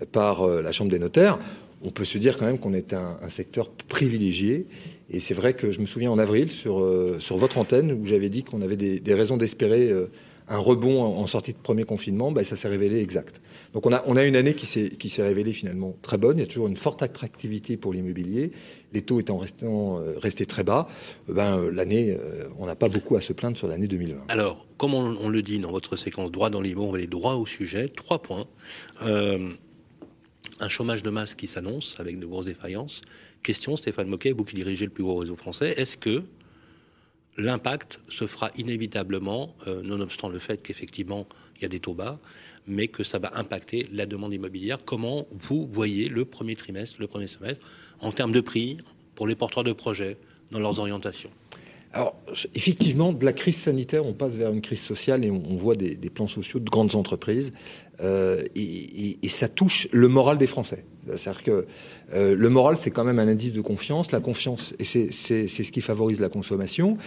euh, par euh, la Chambre des notaires. On peut se dire quand même qu'on est un, secteur privilégié. Et c'est vrai que je me souviens en avril sur, euh, votre antenne où j'avais dit qu'on avait des, raisons d'espérer euh, un rebond en, sortie de premier confinement. Ben, ça s'est révélé exact. Donc on a, une année qui s'est révélée finalement très bonne. Il y a toujours une forte attractivité pour l'immobilier. Les taux étant euh, restés très bas, ben, l'année, euh, on n'a pas beaucoup à se plaindre sur l'année 2020. Alors, comme on, le dit dans votre séquence droit dans l'IMO, on va aller droit au sujet. Trois points. Euh, un chômage de masse qui s'annonce avec de grosses défaillances. Question, Stéphane Moquet, vous qui dirigez le plus gros réseau français, est-ce que l'impact se fera inévitablement, euh, nonobstant le fait qu'effectivement il y a des taux bas, mais que ça va impacter la demande immobilière. Comment vous voyez le premier trimestre, le premier semestre, en termes de prix pour les porteurs de projets dans leurs orientations? Alors, effectivement, de la crise sanitaire, on passe vers une crise sociale et on, voit des, plans sociaux de grandes entreprises. Euh, et, et, ça touche le moral des Français. C'est-à-dire que euh, le moral, c'est quand même un indice de confiance. La confiance, c'est ce qui favorise la consommation.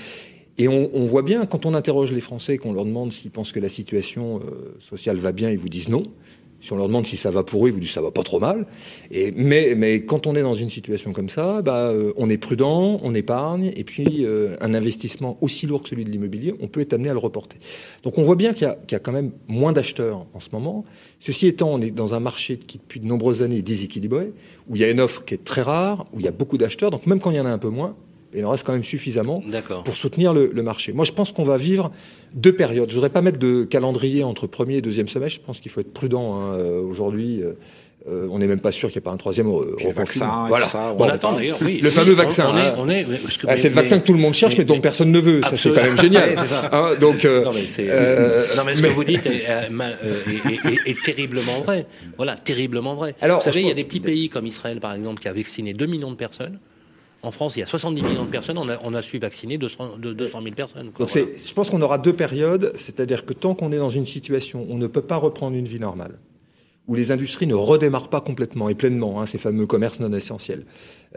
Et on, on, voit bien, quand on interroge les Français, qu'on leur demande s'ils pensent que la situation euh, sociale va bien, ils vous disent non. Si on leur demande si ça va pour eux, ils vous disent ça va pas trop mal. Mais, quand on est dans une situation comme ça, bah, euh, on est prudent, on épargne, et puis euh, un investissement aussi lourd que celui de l'immobilier, on peut être amené à le reporter. Donc on voit bien qu'il y, y, a quand même moins d'acheteurs en ce moment. Ceci étant, on est dans un marché qui depuis de nombreuses années est déséquilibré, où il y a une offre qui est très rare, où il y a beaucoup d'acheteurs. Donc même quand il y en a un peu moins, il en reste quand même suffisamment pour soutenir le, le, marché. Moi, je pense qu'on va vivre deux périodes. Je voudrais pas mettre de calendrier entre premier et deuxième semestre. Je pense qu'il faut être prudent hein. aujourd'hui. Euh, on n'est même pas sûr qu'il n'y ait pas un troisième euh, le vaccin. Voilà. Ça, on, attend d'ailleurs. Oui, le oui, fameux on, vaccin. On est, hein. on est, ah, c'est le vaccin que tout le monde cherche, mais, mais dont personne ne veut. Ça, c'est quand même génial. hein, donc, euh, non, mais, non, mais ce que vous dites est, est, est, est, terriblement vrai. Voilà, terriblement vrai. Alors, vous savez, il y a des petits pays comme Israël, par exemple, qui a vacciné 2 millions de personnes. En France, il y a 70 millions de personnes, on a, on a su vacciner 200, 200 000 personnes. Quoi, Donc voilà. Je pense qu'on aura deux périodes, c'est-à-dire que tant qu'on est dans une situation où on ne peut pas reprendre une vie normale, où les industries ne redémarrent pas complètement et pleinement, hein, ces fameux commerces non essentiels,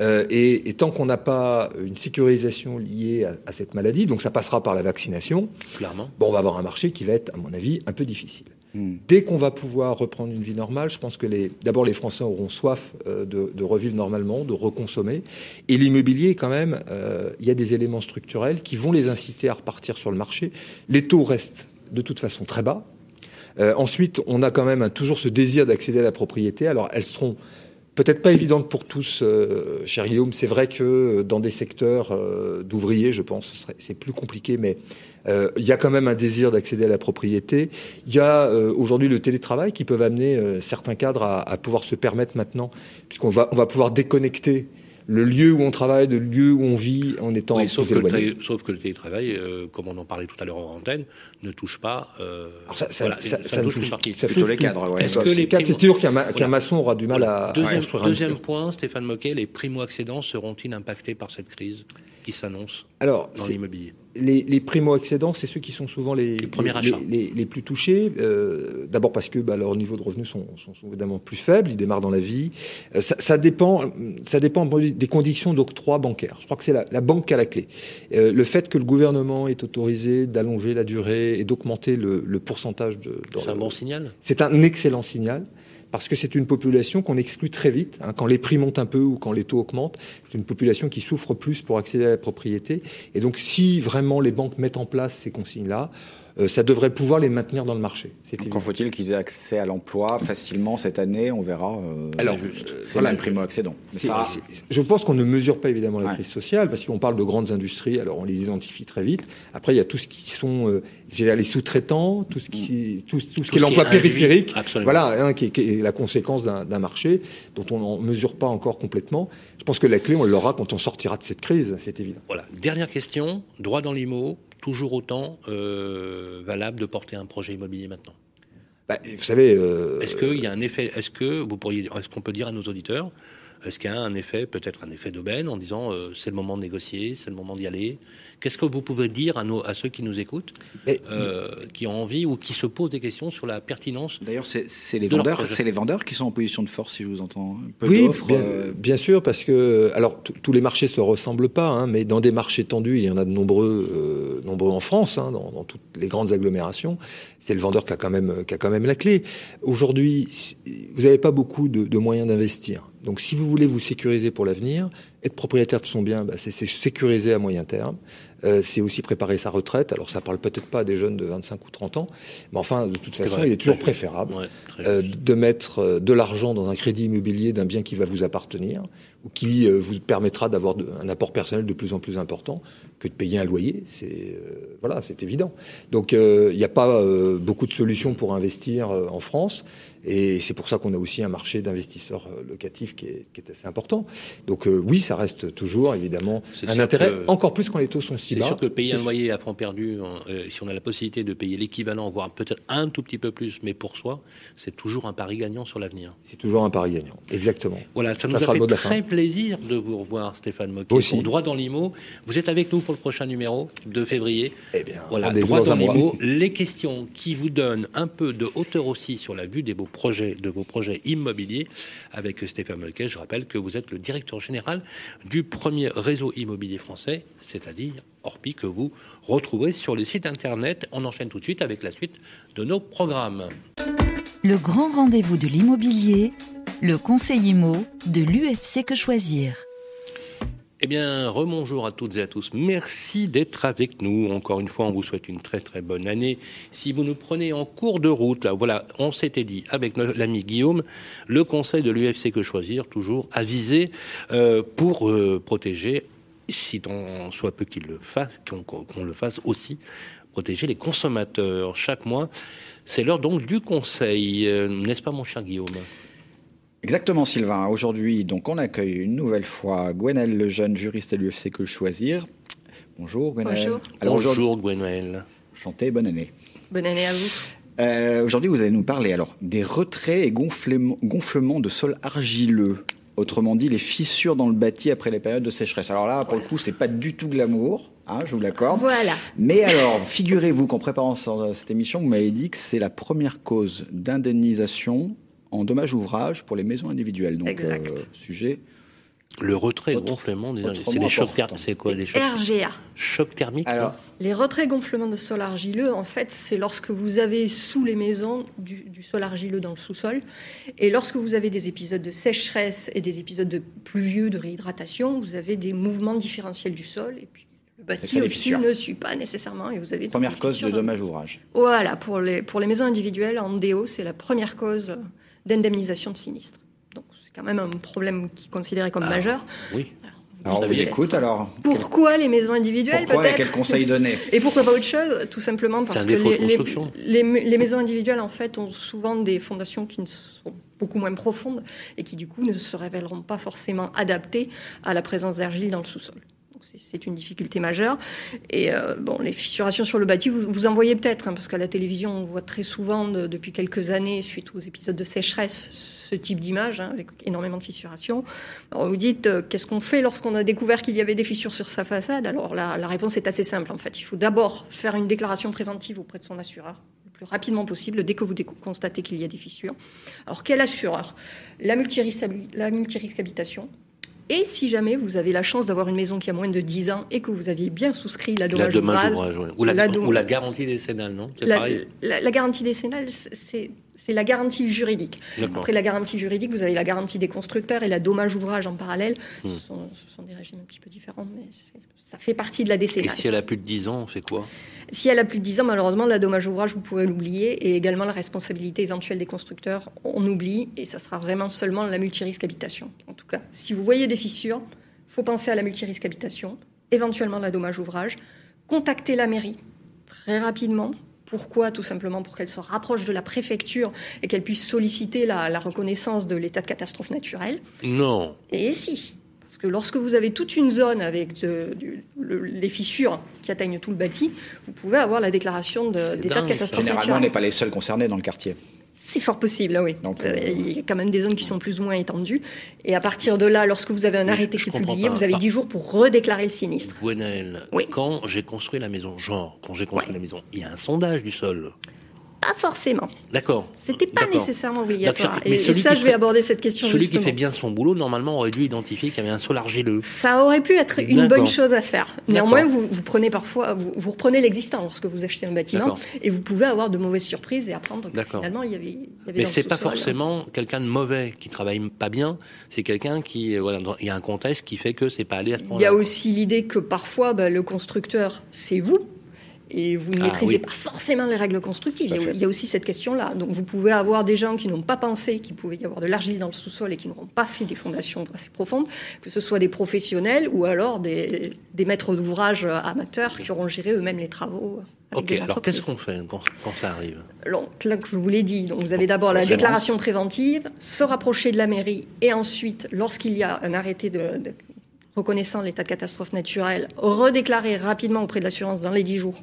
euh, et, et, tant qu'on n'a pas une sécurisation liée à, à, cette maladie, donc ça passera par la vaccination, Clairement. Bon, on va avoir un marché qui va être, à mon avis, un peu difficile. Mmh. Dès qu'on va pouvoir reprendre une vie normale, je pense que d'abord les Français auront soif euh, de, revivre normalement, de reconsommer. Et l'immobilier, quand même, euh, il y a des éléments structurels qui vont les inciter à repartir sur le marché. Les taux restent de toute façon très bas. Euh, ensuite, on a quand même toujours ce désir d'accéder à la propriété. Alors, elles seront peut-être pas évidentes pour tous, euh, cher Guillaume. C'est vrai que dans des secteurs euh, d'ouvriers, je pense, c'est plus compliqué, mais euh, il y a quand même un désir d'accéder à la propriété. Il y a euh, aujourd'hui le télétravail qui peuvent amener euh, certains cadres à, à, pouvoir se permettre maintenant, puisqu'on va, on va pouvoir déconnecter le lieu où on travaille, le lieu où on vit en étant Oui, sauf, que le sauf que le télétravail, euh, comme on en parlait tout à l'heure en antenne, ne touche pas. euh, ça, ça, voilà, ça- ça ça ne ne touche touche- qu'une partie. ça Plutôt touche les cadres, ouais. Est-ce que c'est les primo- c'est sûr qu'un maçon aura du mal à, à Deuxième, deuxième point, Stéphane Moquet, les primo-accédants seront-ils impactés par cette crise qui s'annonce Alors, dans l'immobilier? Les, les primo-accédants, c'est ceux qui sont souvent les, les, premiers les- achats. les- les plus touchés. euh, D'abord parce que bah, leur niveau de revenus sont, sont évidemment plus faibles, ils démarrent dans la vie. Euh, ça, ça dépend, ça dépend des conditions d'octroi bancaire. Je crois que c'est la, la banque qui a la clé. Euh, le fait que le gouvernement est autorisé d'allonger la durée et d'augmenter le, le pourcentage de- C'est un bon signal? C'est un excellent signal parce que c'est une population qu'on exclut très vite. hein. quand les prix montent un peu ou quand les taux augmentent, c'est une population qui souffre plus pour accéder à la propriété. Et donc, si vraiment les banques mettent en place ces consignes-là, ça devrait pouvoir les maintenir dans le marché. C'est Donc, évident. en faut-il qu'ils aient accès à l'emploi facilement cette année? On verra. euh, Alors, c'est euh, c'est voilà. le primo-accédant. Ça- je pense qu'on ne mesure pas évidemment la Ouais. crise sociale parce qu'on parle de grandes industries, alors on les identifie très vite. Après, il y a tout ce qui sont euh, les sous-traitants, tout ce qui, tout, tout ce Tout qui est ce qui l'emploi est périphérique, absolument. voilà, hein, qui, est- qui est la conséquence d'un d'un marché dont on ne mesure pas encore complètement. Je pense que la clé, on l'aura quand on sortira de cette crise, c'est évident. Voilà. Dernière question. Droit dans l'IMO, toujours autant euh, valable de porter un projet immobilier maintenant. Bah, vous savez, euh, Est-ce qu'il y a un effet Est-ce que vous pourriez Est-ce qu'on peut dire à nos auditeurs Est-ce qu'il y a un effet, peut-être un effet d'aubaine, en disant euh, c'est le moment de négocier, c'est le moment d'y aller? Qu'est-ce que vous pouvez dire à, nos, à ceux qui nous écoutent, Mais- euh, qui ont envie ou qui se posent des questions sur la pertinence D'ailleurs, c'est les vendeurs, c'est les vendeurs qui sont en position de force, si je vous entends. Peu Oui, bien, euh, bien sûr, parce que alors tous les marchés se ressemblent pas, hein, mais dans des marchés tendus, il y en a de nombreux, euh, nombreux en France, hein, dans, toutes les grandes agglomérations. C'est le vendeur qui a quand même, qui a quand même la clé. Aujourd'hui, vous n'avez pas beaucoup de moyens d'investir. Donc, si vous voulez vous sécuriser pour l'avenir, être propriétaire de son bien, bah, c'est sécuriser à moyen terme. Euh, c'est aussi préparer sa retraite. Alors, ça parle peut-être pas à des jeunes de 25 ou 30 ans, mais enfin, de toute façon, vrai, il est toujours préférable Ouais, euh, de mettre euh, de l'argent dans un crédit immobilier d'un bien qui va vous appartenir ou qui euh, vous permettra d'avoir un apport personnel de plus en plus important que de payer un loyer. C'est euh, voilà, c'est évident. Donc euh, il n'y a pas euh, beaucoup de solutions pour investir euh, en France. Et c'est pour ça qu'on a aussi un marché d'investisseurs euh, locatifs qui est, qui est assez important. Donc euh, oui, ça reste toujours évidemment C'est un intérêt, que- encore plus quand les taux sont si C'est bas. sûr que payer C'est un loyer à fond perdu, euh, si on a la possibilité de payer l'équivalent, voire peut-être un tout petit peu plus, mais pour soi, c'est toujours un pari gagnant sur l'avenir. C'est toujours un pari gagnant. Exactement. Voilà, ça, Ça nous sera a fait très plaisir de vous revoir, Stéphane Moquet, Aussi. pour Droit dans l'IMO. Vous êtes avec nous pour le prochain numéro de février. Eh bien, Voilà, Droit dans l'IMO, les questions qui vous donnent un peu de hauteur aussi sur la vue de vos de vos projets immobiliers, avec Stéphane Moquet. Je rappelle que vous êtes le directeur général du premier réseau immobilier français, c'est-à-dire Orpi, que vous retrouverez sur le site internet. On enchaîne tout de suite avec la suite de nos programmes. Le grand rendez-vous de l'immobilier, le conseil IMO de l'UFC Que Choisir. Eh bien, remonjour à toutes et à tous. Merci d'être avec nous. Encore une fois, on vous souhaite une très très bonne année. Si vous nous prenez en cours de route, là, voilà, on s'était dit avec l'ami Guillaume, le conseil de l'UFC Que Choisir, toujours avisé euh, pour euh, protéger, si tant soit peu qu'il le fasse, qu'on le fasse aussi, protéger les consommateurs. Chaque mois, c'est l'heure donc du conseil, Euh, n'est-ce pas, mon cher Guillaume? Exactement, Sylvain. Aujourd'hui, donc, on accueille une nouvelle fois Gwenelle Lejeune, juriste à l'UFC Que Choisir. Bonjour, Gwenelle. Bonjour. Alors, Bonjour, Gwenuel. chantez, bonne année. Bonne année à vous. Euh, aujourd'hui, vous allez nous parler alors des retraits et gonflements, gonflements de sol argileux. Autrement dit, les fissures dans le bâti après les périodes de sécheresse. Alors là, pour le coup, c'est pas du tout glamour, hein, je vous l'accorde. Voilà. Mais alors, figurez-vous qu'en préparant ce- cette émission, vous m'avez dit que c'est la première cause d'indemnisation en dommages ouvrages pour les maisons individuelles. Donc, Exact. euh, sujet. Le retrait Autre- gonflement, des- c'est des chocs. C'est quoi des chocs, RGA. chocs thermiques Alors, Les retraits gonflements de sol argileux, en fait, c'est lorsque vous avez sous les maisons du, du sol argileux dans le sous-sol. Et lorsque vous avez des épisodes de sécheresse et des épisodes de pluvieux, de réhydratation, vous avez des mouvements différentiels du sol. Et puis, le bâti aussi ne suit pas nécessairement. Et vous avez première cause de dommages ouvrages. Voilà, pour les, pour les maisons individuelles, en DO, c'est la première cause d'indemnisation de sinistre. Donc, c'est quand même un problème qui est considéré comme Ah. majeur. Oui. Alors on vous écoute alors. Pourquoi les maisons individuelles Pourquoi et quels conseils donner Et pourquoi pas autre chose Tout simplement parce que les, les- construction. les- les maisons individuelles en fait ont souvent des fondations qui sont beaucoup moins profondes et qui du coup ne se révéleront pas forcément adaptées à la présence d'argile dans le sous-sol. C'est- une difficulté majeure. Et euh, bon, les fissurations sur le bâti, vous, vous en voyez peut-être, hein, parce qu'à la télévision, on voit très souvent de- depuis quelques années, suite aux épisodes de sécheresse, ce type d'image, hein, avec énormément de fissurations. Alors, vous dites, euh, qu'est-ce qu'on fait lorsqu'on a découvert qu'il y avait des fissures sur sa façade? Alors la, réponse est assez simple, en fait. Il faut d'abord faire une déclaration préventive auprès de son assureur le plus rapidement possible dès que vous constatez qu'il y a des fissures. Alors quel assureur? La multirisque habitation. Et si jamais vous avez la chance d'avoir une maison qui a moins de 10 ans et que vous aviez bien souscrit la La dommage ouvrage, ouais. ou, la, la dom- ou la garantie décennale, non C'est la, garantie décennale, c'est c'est la garantie juridique. Après la garantie juridique, vous avez la garantie des constructeurs et la dommage ouvrage en parallèle. Hmm. Ce, sont, ce sont des régimes un petit peu différents, mais c'est- ça fait partie de la Et décennale. si elle a plus de 10 ans, on fait quoi? Si elle a plus de 10 ans, malheureusement, la dommage ouvrage, vous pouvez l'oublier. Et également la responsabilité éventuelle des constructeurs, on oublie. Et ça sera vraiment seulement la multirisque habitation. En tout cas, si vous voyez des fissures, faut penser à la multirisque habitation, éventuellement la dommage ouvrage. Contactez la mairie très rapidement. Pourquoi? Tout simplement pour qu'elle se rapproche de la préfecture et qu'elle puisse solliciter la, la reconnaissance de l'état de catastrophe naturelle. Non. Et si Parce que lorsque vous avez toute une zone avec de- le- les fissures qui atteignent tout le bâti, vous pouvez avoir la déclaration de- d'état de catastrophe Généralement, on n'est pas les seuls concernés dans le quartier. C'est fort possible, ah oui. Donc, Euh, Il y a quand même des zones qui sont plus ou moins étendues. Et à partir de là, lorsque vous avez un arrêté qui est publié, pas. vous avez Ah. 10 jours pour redéclarer le sinistre. Gwenaël, quand j'ai construit la maison, genre, quand j'ai construit la maison, il y a un sondage du sol. Pas forcément. D'accord. C'était pas nécessairement obligatoire. Mais et ça, je vais fait- aborder cette question Celui justement. qui fait bien son boulot, normalement, aurait dû identifier qu'il y avait un sol argileux. Ça aurait pu être une bonne chose à faire. Néanmoins, vous, vous prenez parfois, vous, vous reprenez l'existant lorsque vous achetez un bâtiment, et vous pouvez avoir de mauvaises surprises et apprendre que D'accord. finalement il y avait, il y avait Mais c'est pas forcément quelqu'un de mauvais qui travaille pas bien. C'est quelqu'un qui, euh, voilà, il y a un contexte qui fait que c'est pas allé à ce Il y a aussi l'idée que parfois bah, le constructeur, c'est vous. Et vous ne Ah, maîtrisez oui. pas forcément les règles constructives. Il y, a, fait. il y a aussi cette question-là. Donc vous pouvez avoir des gens qui n'ont pas pensé qu'il pouvait y avoir de l'argile dans le sous-sol et qui n'auront pas fait des fondations assez profondes, que ce soit des professionnels ou alors des, des maîtres d'ouvrage amateurs qui auront géré eux-mêmes les travaux. Ok, alors qu'est-ce qu'on fait quand, quand ça arrive Donc là que je vous l'ai dit, donc vous avez d'abord la déclaration préventive, se rapprocher de la mairie et ensuite, lorsqu'il y a un arrêté de, de- reconnaissant l'état de catastrophe naturelle, redéclarer rapidement auprès de l'assurance dans les 10 jours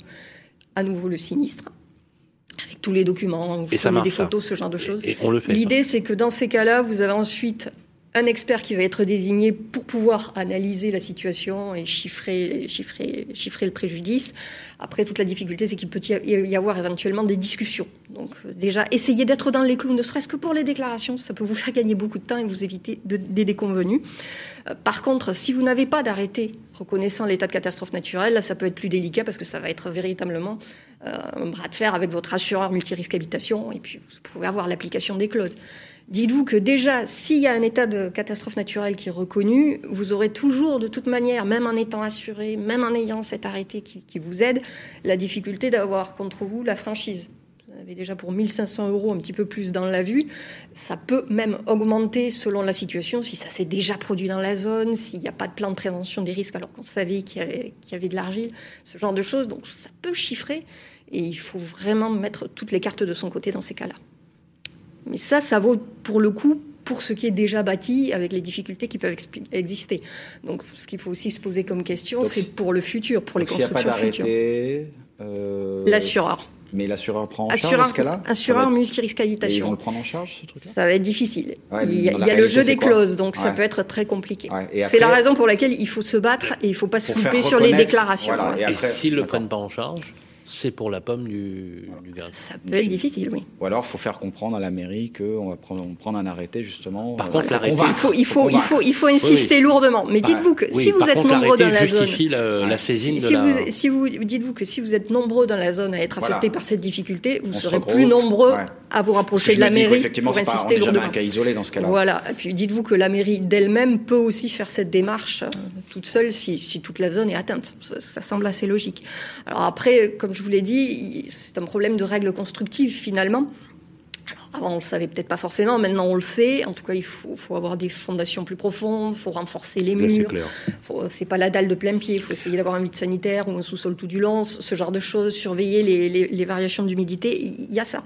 à nouveau le sinistre. Avec tous les documents, vous Et ça des ça. photos, ce genre de choses. Et on le fait. L'idée, c'est que dans ces cas-là, vous avez ensuite un expert qui va être désigné pour pouvoir analyser la situation et chiffrer, le préjudice. Après, toute la difficulté, c'est qu'il peut y avoir éventuellement des discussions. Donc, euh, déjà, essayez d'être dans les clous, ne serait-ce que pour les déclarations. Ça peut vous faire gagner beaucoup de temps et vous éviter de- des déconvenus. Euh, Par contre, si vous n'avez pas d'arrêté reconnaissant l'état de catastrophe naturelle, là, ça peut être plus délicat parce que ça va être véritablement euh, un bras de fer avec votre assureur multirisque habitation et puis vous pouvez avoir l'application des clauses. Dites-vous que déjà, s'il y a un état de catastrophe naturelle qui est reconnu, vous aurez toujours, de toute manière, même en étant assuré, même en ayant cet arrêté qui, vous aide, la difficulté d'avoir contre vous la franchise. Vous avez déjà pour 1500 euros, un petit peu plus dans la vue. Ça peut même augmenter selon la situation, si ça s'est déjà produit dans la zone, s'il n'y a pas de plan de prévention des risques alors qu'on savait qu'il y, y avait de l'argile, ce genre de choses. Donc ça peut chiffrer et il faut vraiment mettre toutes les cartes de son côté dans ces cas-là. Mais ça, ça vaut pour le coup pour ce qui est déjà bâti avec les difficultés qui peuvent exister. Donc ce qu'il faut aussi se poser comme question, c'est pour le futur, pour les Donc, s'il n'y a pas constructions futures. d'arrêté. euh, L'assureur. Mais l'assureur prend en charge Assureur, dans ce cas-là? Assureur être- multirisque Et ils vont le prendre en charge, ce truc-là? Ça va être difficile. Ouais, il y a, dans il la y a le jeu des clauses, donc ça peut être très compliqué. C'est la raison pour laquelle il faut se battre et il ne faut pas se louper sur les déclarations. voilà, Ouais. et s'ils le d'accord. prennent pas en charge, c'est pour la pomme du, du gars. Ça peut être difficile, oui. Ou alors, il faut faire comprendre à la mairie qu'on va prendre, on prendre un arrêté, justement. Par euh, contre, l'arrêté- Il faut, il faut, il faut, il faut Oui, insister oui. lourdement. Mais Bah, dites-vous que Oui, si vous êtes contre, nombreux dans la zone, justifie la, la saisine si, de si la... vous, si vous dites-vous que si vous êtes nombreux dans la zone à être Voilà. affectés par cette difficulté, vous On se serez plus nombreux ouais. À vous rapprocher de la mairie qu'effectivement, pour c'est pas, on insister jamais un cas isolé dans ce cas-là. Voilà. Et puis dites-vous que la mairie d'elle-même peut aussi faire cette démarche euh, toute seule si, si toute la zone est atteinte. Ça, ça semble assez logique. Alors après, comme je vous l'ai dit, c'est un problème de règles constructives finalement. Avant, on le savait peut-être pas forcément. Maintenant, on le sait. En tout cas, il faut, faut avoir des fondations plus profondes. Il faut renforcer les Là, murs. C'est pas la dalle de plein pied. Il faut essayer d'avoir un vide sanitaire ou un sous-sol tout du long. Ce genre de choses. Surveiller les, les- les variations d'humidité. Il y a ça.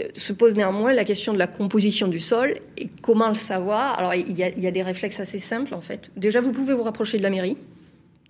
Euh, Se pose néanmoins la question de la composition du sol et comment le savoir. Alors, il y a, il y a des réflexes assez simples en fait. Déjà, vous pouvez vous rapprocher de la mairie.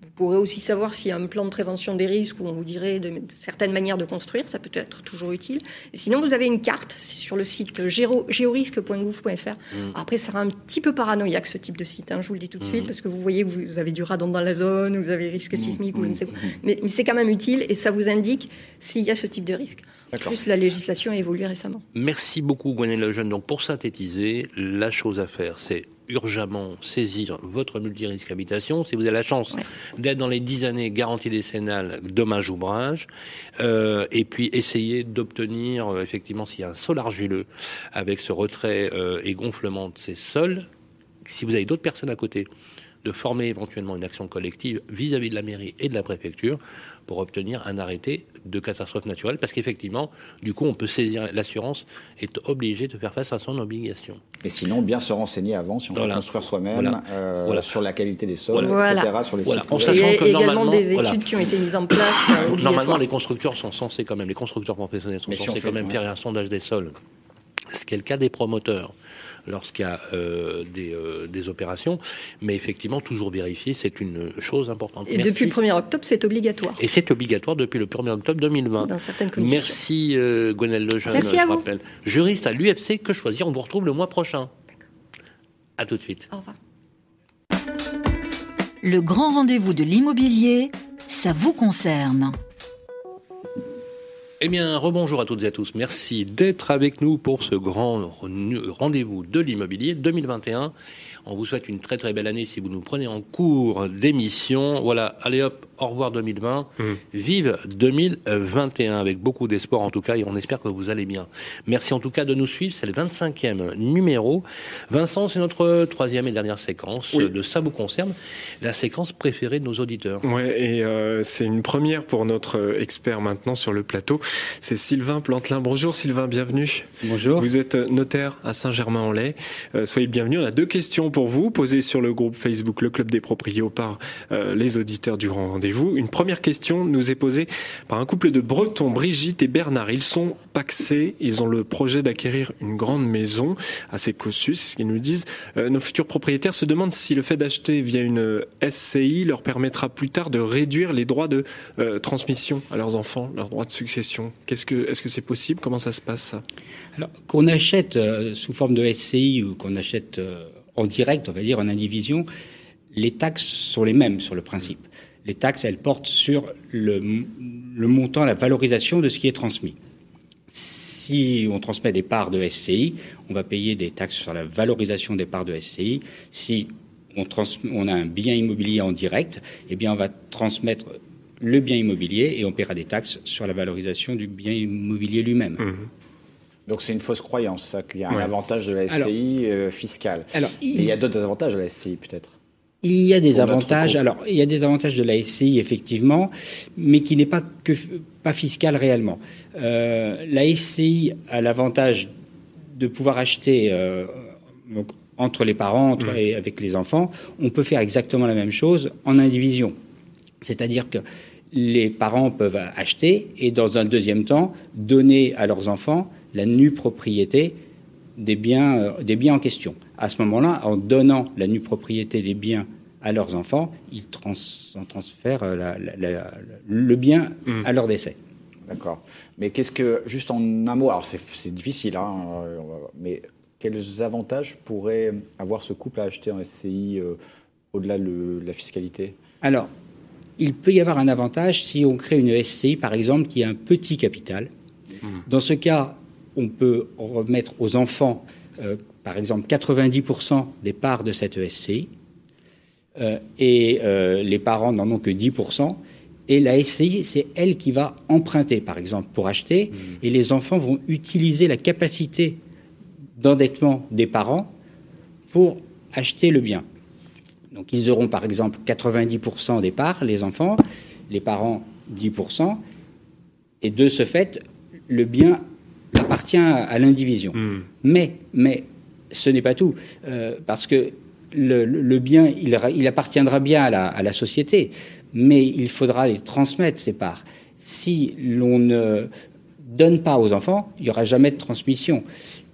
Vous pourrez aussi savoir s'il y a un plan de prévention des risques où on vous dirait de, de certaines manières de construire, ça peut être toujours utile. Et sinon, vous avez une carte sur le site géorisque.gouv.fr. Mm. Après, ça sera un petit peu paranoïaque ce type de site, hein, je vous le dis tout de suite, Mhm. parce que vous voyez que vous avez du radon dans la zone, vous avez risque sismique ou je ne sais quoi. Mhm. Mais, mais c'est quand même utile et ça vous indique s'il y a ce type de risque. En plus, la législation a évolué récemment. Merci beaucoup, Gwenaëlle Lejeune. Donc, pour synthétiser, la chose à faire, c'est urgemment saisir votre multirisque habitation. Si vous avez la chance d'être dans les 10 années garantie décennale dommage ouvrage, euh, et puis essayer d'obtenir, euh, effectivement, s'il y a un sol argileux avec ce retrait euh, et gonflement de ces sols, si vous avez d'autres personnes à côté, de former éventuellement une action collective vis-à-vis de la mairie et de la préfecture pour obtenir un arrêté de catastrophe naturelle, parce qu'effectivement, du coup, on peut saisir l'assurance est obligée de faire face à son obligation. Et sinon, bien se renseigner avant, si on Voilà. veut construire soi-même, Voilà. euh, Voilà. sur la qualité des sols, Voilà. etc., sur les Voilà. sites. En Il y sachant a que également normalement, des études voilà. qui ont été mises en place. euh, Normalement, les constructeurs sont censés quand même, les constructeurs professionnels sont Mais si censés on fait- quand même ouais. faire un sondage des sols, ce qui est le cas des promoteurs lorsqu'il y a euh, des, euh, des opérations, mais effectivement toujours vérifier, c'est une chose importante. Et Merci. depuis le 1er octobre, c'est obligatoire. Et c'est obligatoire depuis le 1er octobre 2020. Dans certaines conditions. Merci euh, Gwenaëlle Lejeune, Merci je à vous. rappelle. Juriste à l'UFC que choisir, on vous retrouve le mois prochain. À tout de suite. Au revoir. Le grand rendez-vous de l'immobilier, ça vous concerne. Eh bien, rebonjour à toutes et à tous. Merci d'être avec nous pour ce grand re- rendez-vous de l'immobilier 2021. On vous souhaite une très très belle année si vous nous prenez en cours d'émission. Voilà, allez hop, au revoir 2020. Vive 2021 avec beaucoup d'espoir en tout cas et on espère que vous allez bien. Merci en tout cas de nous suivre. C'est le 25e numéro. Vincent, c'est notre troisième et dernière séquence Oui. de Ça vous concerne, la séquence préférée de nos auditeurs. Ouais, et euh, c'est une première pour notre euh, expert maintenant sur le plateau. C'est Sylvain Plantelin. Bonjour Sylvain, bienvenue. Bonjour. Vous êtes euh, notaire à Saint-Germain-en-Laye. Euh, soyez bienvenus. On a deux questions pour vous, posées sur le groupe Facebook Le Club des Proprios par euh, les auditeurs du Grand Une première question nous est posée par un couple de Bretons, Brigitte et Bernard. Ils sont paxés, ils ont le projet d'acquérir une grande maison assez cossue, c'est ce qu'ils nous disent. Euh, nos futurs propriétaires se demandent si le fait d'acheter via une SCI leur permettra plus tard de réduire les droits de euh, transmission à leurs enfants, leurs droits de succession. Qu'est-ce que, est-ce que c'est possible? Comment ça se passe ça? Alors, qu'on achète euh, sous forme de SCI ou qu'on achète en direct, on va dire en indivision, les taxes sont les mêmes sur le principe. Les taxes, elles portent sur le, le montant, la valorisation de ce qui est transmis. Si on transmet des parts de SCI, on va payer des taxes sur la valorisation des parts de SCI. Si on, trans, on a un bien immobilier en direct, eh bien on va transmettre le bien immobilier et on paiera des taxes sur la valorisation du bien immobilier lui-même. Donc c'est une fausse croyance, ça, qu'il y a un avantage de la SCI euh, fiscale. Alors, Et il y a d'autres avantages de la SCI, peut-être. Il y a des avantages. couple. Alors, il y a des avantages de la SCI effectivement, mais qui n'est pas que pas fiscal réellement. Euh, la SCI a l'avantage de pouvoir acheter euh, donc, entre les parents entre, et avec les enfants. On peut faire exactement la même chose en indivision, c'est-à-dire que les parents peuvent acheter et dans un deuxième temps donner à leurs enfants la nue propriété des biens, euh, des biens en question. À ce moment-là, en donnant la nue propriété des biens à leurs enfants, ils trans, en transfèrent euh, la- la- la- le bien à leur décès. D'accord. Mais qu'est-ce que, juste en un mot, alors c'est difficile, hein, euh, mais quels avantages pourrait avoir ce couple à acheter en SCI euh, au-delà de la fiscalité? Alors, il peut y avoir un avantage si on crée une SCI, par exemple, qui a un petit capital. Dans ce cas, on peut remettre aux enfants, euh, par exemple, 90% des parts de cette SCI, et euh, les parents n'en ont que 10%. Et la SCI, c'est elle qui va emprunter, par exemple, pour acheter, et les enfants vont utiliser la capacité d'endettement des parents pour acheter le bien. Donc ils auront par exemple 90% des parts, les enfants, les parents 10%, et de ce fait, le bien appartient à l'indivision. Mais, mais ce n'est pas tout, euh, parce que le, le bien, il, il, appartiendra bien à la, à la, société, mais il faudra les transmettre, ces parts. Si l'on ne donne pas aux enfants, il n'y aura jamais de transmission.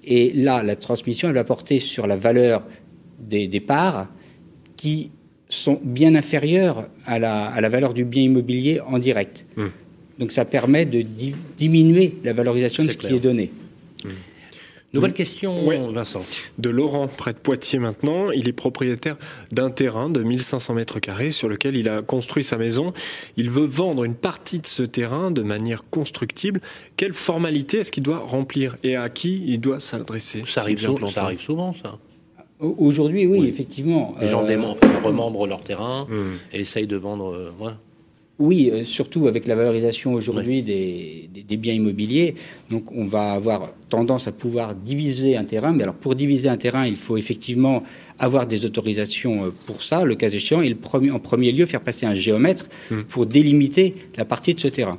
Et là, la transmission, elle va porter sur la valeur des, des parts qui sont bien inférieures à la, à la, valeur du bien immobilier en direct. Mmh. Donc ça permet de di diminuer la valorisation de ce clair. qui est donné. Mmh. Nouvelle question. Vincent. De Laurent, près de Poitiers maintenant. Il est propriétaire d'un terrain de 1500 mètres carrés sur lequel il a construit sa maison. Il veut vendre une partie de ce terrain de manière constructible. Quelle formalité est-ce qu'il doit remplir et à qui il doit s'adresser ça, arrive ça arrive souvent, ça. Aujourd'hui, oui, oui, effectivement. Les gens euh... remembrent leur terrain mmh. et essayent de vendre. Euh, ouais. Oui, euh, surtout avec la valorisation aujourd'hui oui. des, des, des, biens immobiliers. Donc, on va avoir tendance à pouvoir diviser un terrain. Mais alors, pour diviser un terrain, il faut effectivement avoir des autorisations euh, pour ça, le cas échéant, et le premier, en premier lieu, faire passer un géomètre mmh. pour délimiter la partie de ce terrain.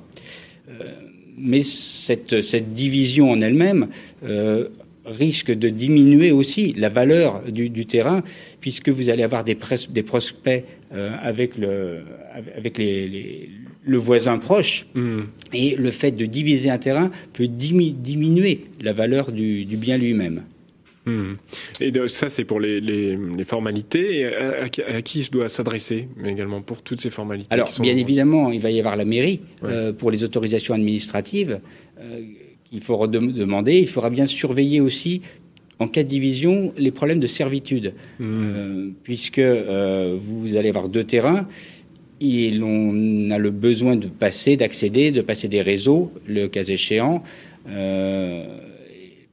Euh, mais cette, cette, division en elle-même euh, risque de diminuer aussi la valeur du, du, terrain, puisque vous allez avoir des, des prospects euh, avec, le, avec les, les, le voisin proche, mmh. et le fait de diviser un terrain peut dimi diminuer la valeur du, du bien lui-même. Mmh. Et ça, c'est pour les, les, les, formalités. Et à, à, à qui se doit s'adresser, mais également pour toutes ces formalités Alors, bien évidemment, il va y avoir la mairie ouais. euh, pour les autorisations administratives. Euh, il faut demander. Il faudra bien surveiller aussi, en cas de division, les problèmes de servitude, mmh. euh, puisque euh, vous allez avoir deux terrains. Et l'on a le besoin de passer, d'accéder, de passer des réseaux, le cas échéant. Euh,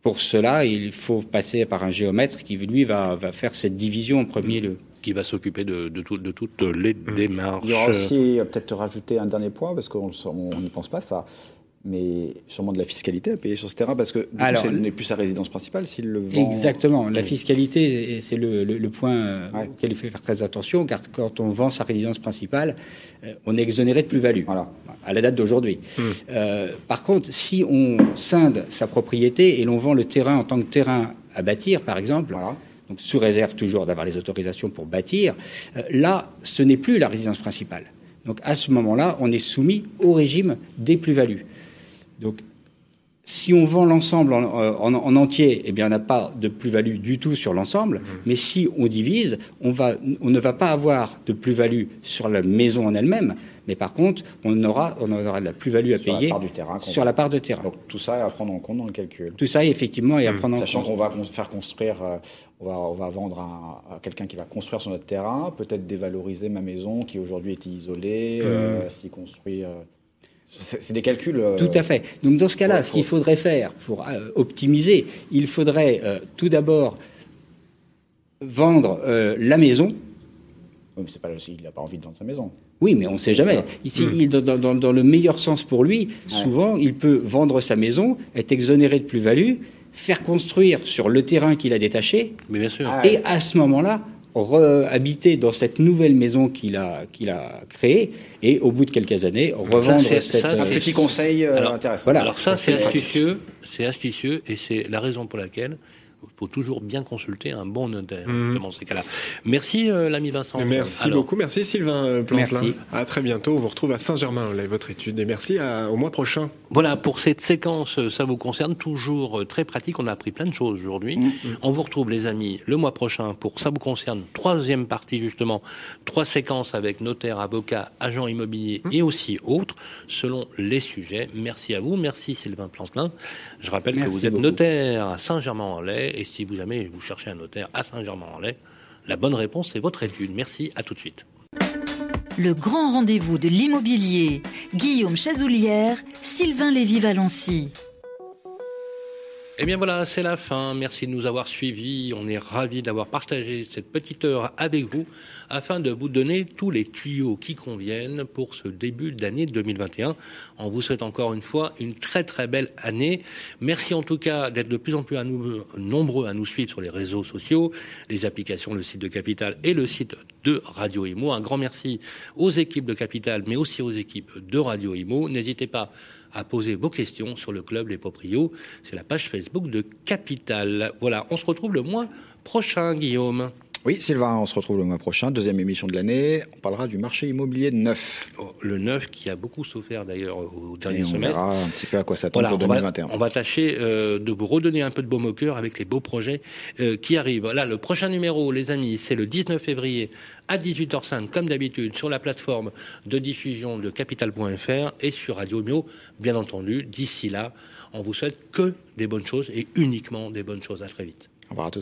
pour cela, il faut passer par un géomètre qui, lui, va, va faire cette division en premier lieu qui va s'occuper de, de, tout, de, toutes les mmh. démarches. Il y aura aussi peut-être rajouter un dernier point, parce qu'on n'y pense pas, ça mais sûrement de la fiscalité à payer sur ce terrain parce que ce n'est plus sa résidence principale s'il le vend. Exactement. La fiscalité, c'est le, le, le, point ouais. auquel il faut faire très attention, car quand on vend sa résidence principale, euh, on est exonéré de plus-value voilà. à la date d'aujourd'hui. Mmh. Euh, par contre, si on scinde sa propriété et l'on vend le terrain en tant que terrain à bâtir, par exemple, voilà. donc sous réserve toujours d'avoir les autorisations pour bâtir, euh, là, ce n'est plus la résidence principale. Donc à ce moment-là, on est soumis au régime des plus-values. Donc, si on vend l'ensemble en, en, en, entier, eh bien, on n'a pas de plus-value du tout sur l'ensemble. Mmh. Mais si on divise, on, va, on ne va pas avoir de plus-value sur la maison en elle-même. Mais par contre, on aura, on aura de la plus-value à sur payer la part du terrain, sur la part de terrain. Donc tout ça est à prendre en compte dans le calcul. Tout ça, effectivement, est à prendre mmh. Sachant en compte. Sachant qu'on va faire construire, euh, on, va, on va vendre à, à quelqu'un qui va construire sur notre terrain, peut-être dévaloriser ma maison qui aujourd'hui était isolée, mmh. euh, s'y construit. Euh, c'est des calculs. Euh, tout à fait. Donc dans ce cas-là, ce qu'il faudrait faire pour euh, optimiser, il faudrait euh, tout d'abord vendre euh, la maison. Oui, mais c'est pas il n'a pas envie de vendre sa maison. Oui, mais on ne sait jamais. Ici, mmh. il, dans, dans, dans, le meilleur sens pour lui, souvent, il peut vendre sa maison, être exonéré de plus-value, faire construire sur le terrain qu'il a détaché, mais bien sûr. et à ce moment-là, habiter dans cette nouvelle maison qu'il a, qu'il a créée et au bout de quelques années revendre ça, cette. Ça, un petit conseil euh, alors, intéressant. Voilà. Alors ça c'est astucieux, c'est astucieux et c'est la raison pour laquelle faut toujours bien consulter un bon notaire, mmh. justement, ces cas-là. Merci, euh, l'ami Vincent. Merci Alors. beaucoup. Merci, Sylvain Plantelin. Merci. À très bientôt. On vous retrouve à Saint-Germain, votre étude. Et merci à, au mois prochain. Voilà, pour cette séquence, ça vous concerne, toujours très pratique. On a appris plein de choses aujourd'hui. Mmh. On vous retrouve, les amis, le mois prochain pour ça vous concerne. Troisième partie, justement. Trois séquences avec notaire, avocat, agent immobilier mmh. et aussi autres, selon les sujets. Merci à vous. Merci, Sylvain Plantelin. Je rappelle merci que vous êtes beaucoup. notaire à Saint-Germain-en-Laye et si vous jamais vous cherchez un notaire à Saint-Germain-en-Laye, la bonne réponse c'est votre étude. Merci, à tout de suite. Le grand rendez-vous de l'immobilier. Guillaume Chazoulière, Sylvain Lévy-Valency. Eh bien voilà, c'est la fin. Merci de nous avoir suivis. On est ravis d'avoir partagé cette petite heure avec vous afin de vous donner tous les tuyaux qui conviennent pour ce début d'année 2021. On vous souhaite encore une fois une très très belle année. Merci en tout cas d'être de plus en plus à nous, nombreux à nous suivre sur les réseaux sociaux, les applications, le site de Capital et le site de Radio Imo. Un grand merci aux équipes de Capital, mais aussi aux équipes de Radio Imo. N'hésitez pas poser vos questions sur le club Les Proprios. C'est la page Facebook de Capital. Voilà, on se retrouve le mois prochain, Guillaume. Oui, Sylvain, on se retrouve le mois prochain, deuxième émission de l'année. On parlera du marché immobilier neuf. Oh, le neuf qui a beaucoup souffert d'ailleurs au dernier Et on semestre. verra un petit peu à quoi s'attendre Voilà, pour on va- 2021. On va, tâcher euh, de vous redonner un peu de baume au cœur avec les beaux projets euh, qui arrivent. Là, le prochain numéro, les amis, c'est le 19 février à 18h05, comme d'habitude, sur la plateforme de diffusion de capital.fr et sur Radio Mio, bien entendu. D'ici là, on vous souhaite que des bonnes choses et uniquement des bonnes choses. À très vite. Au revoir à tous.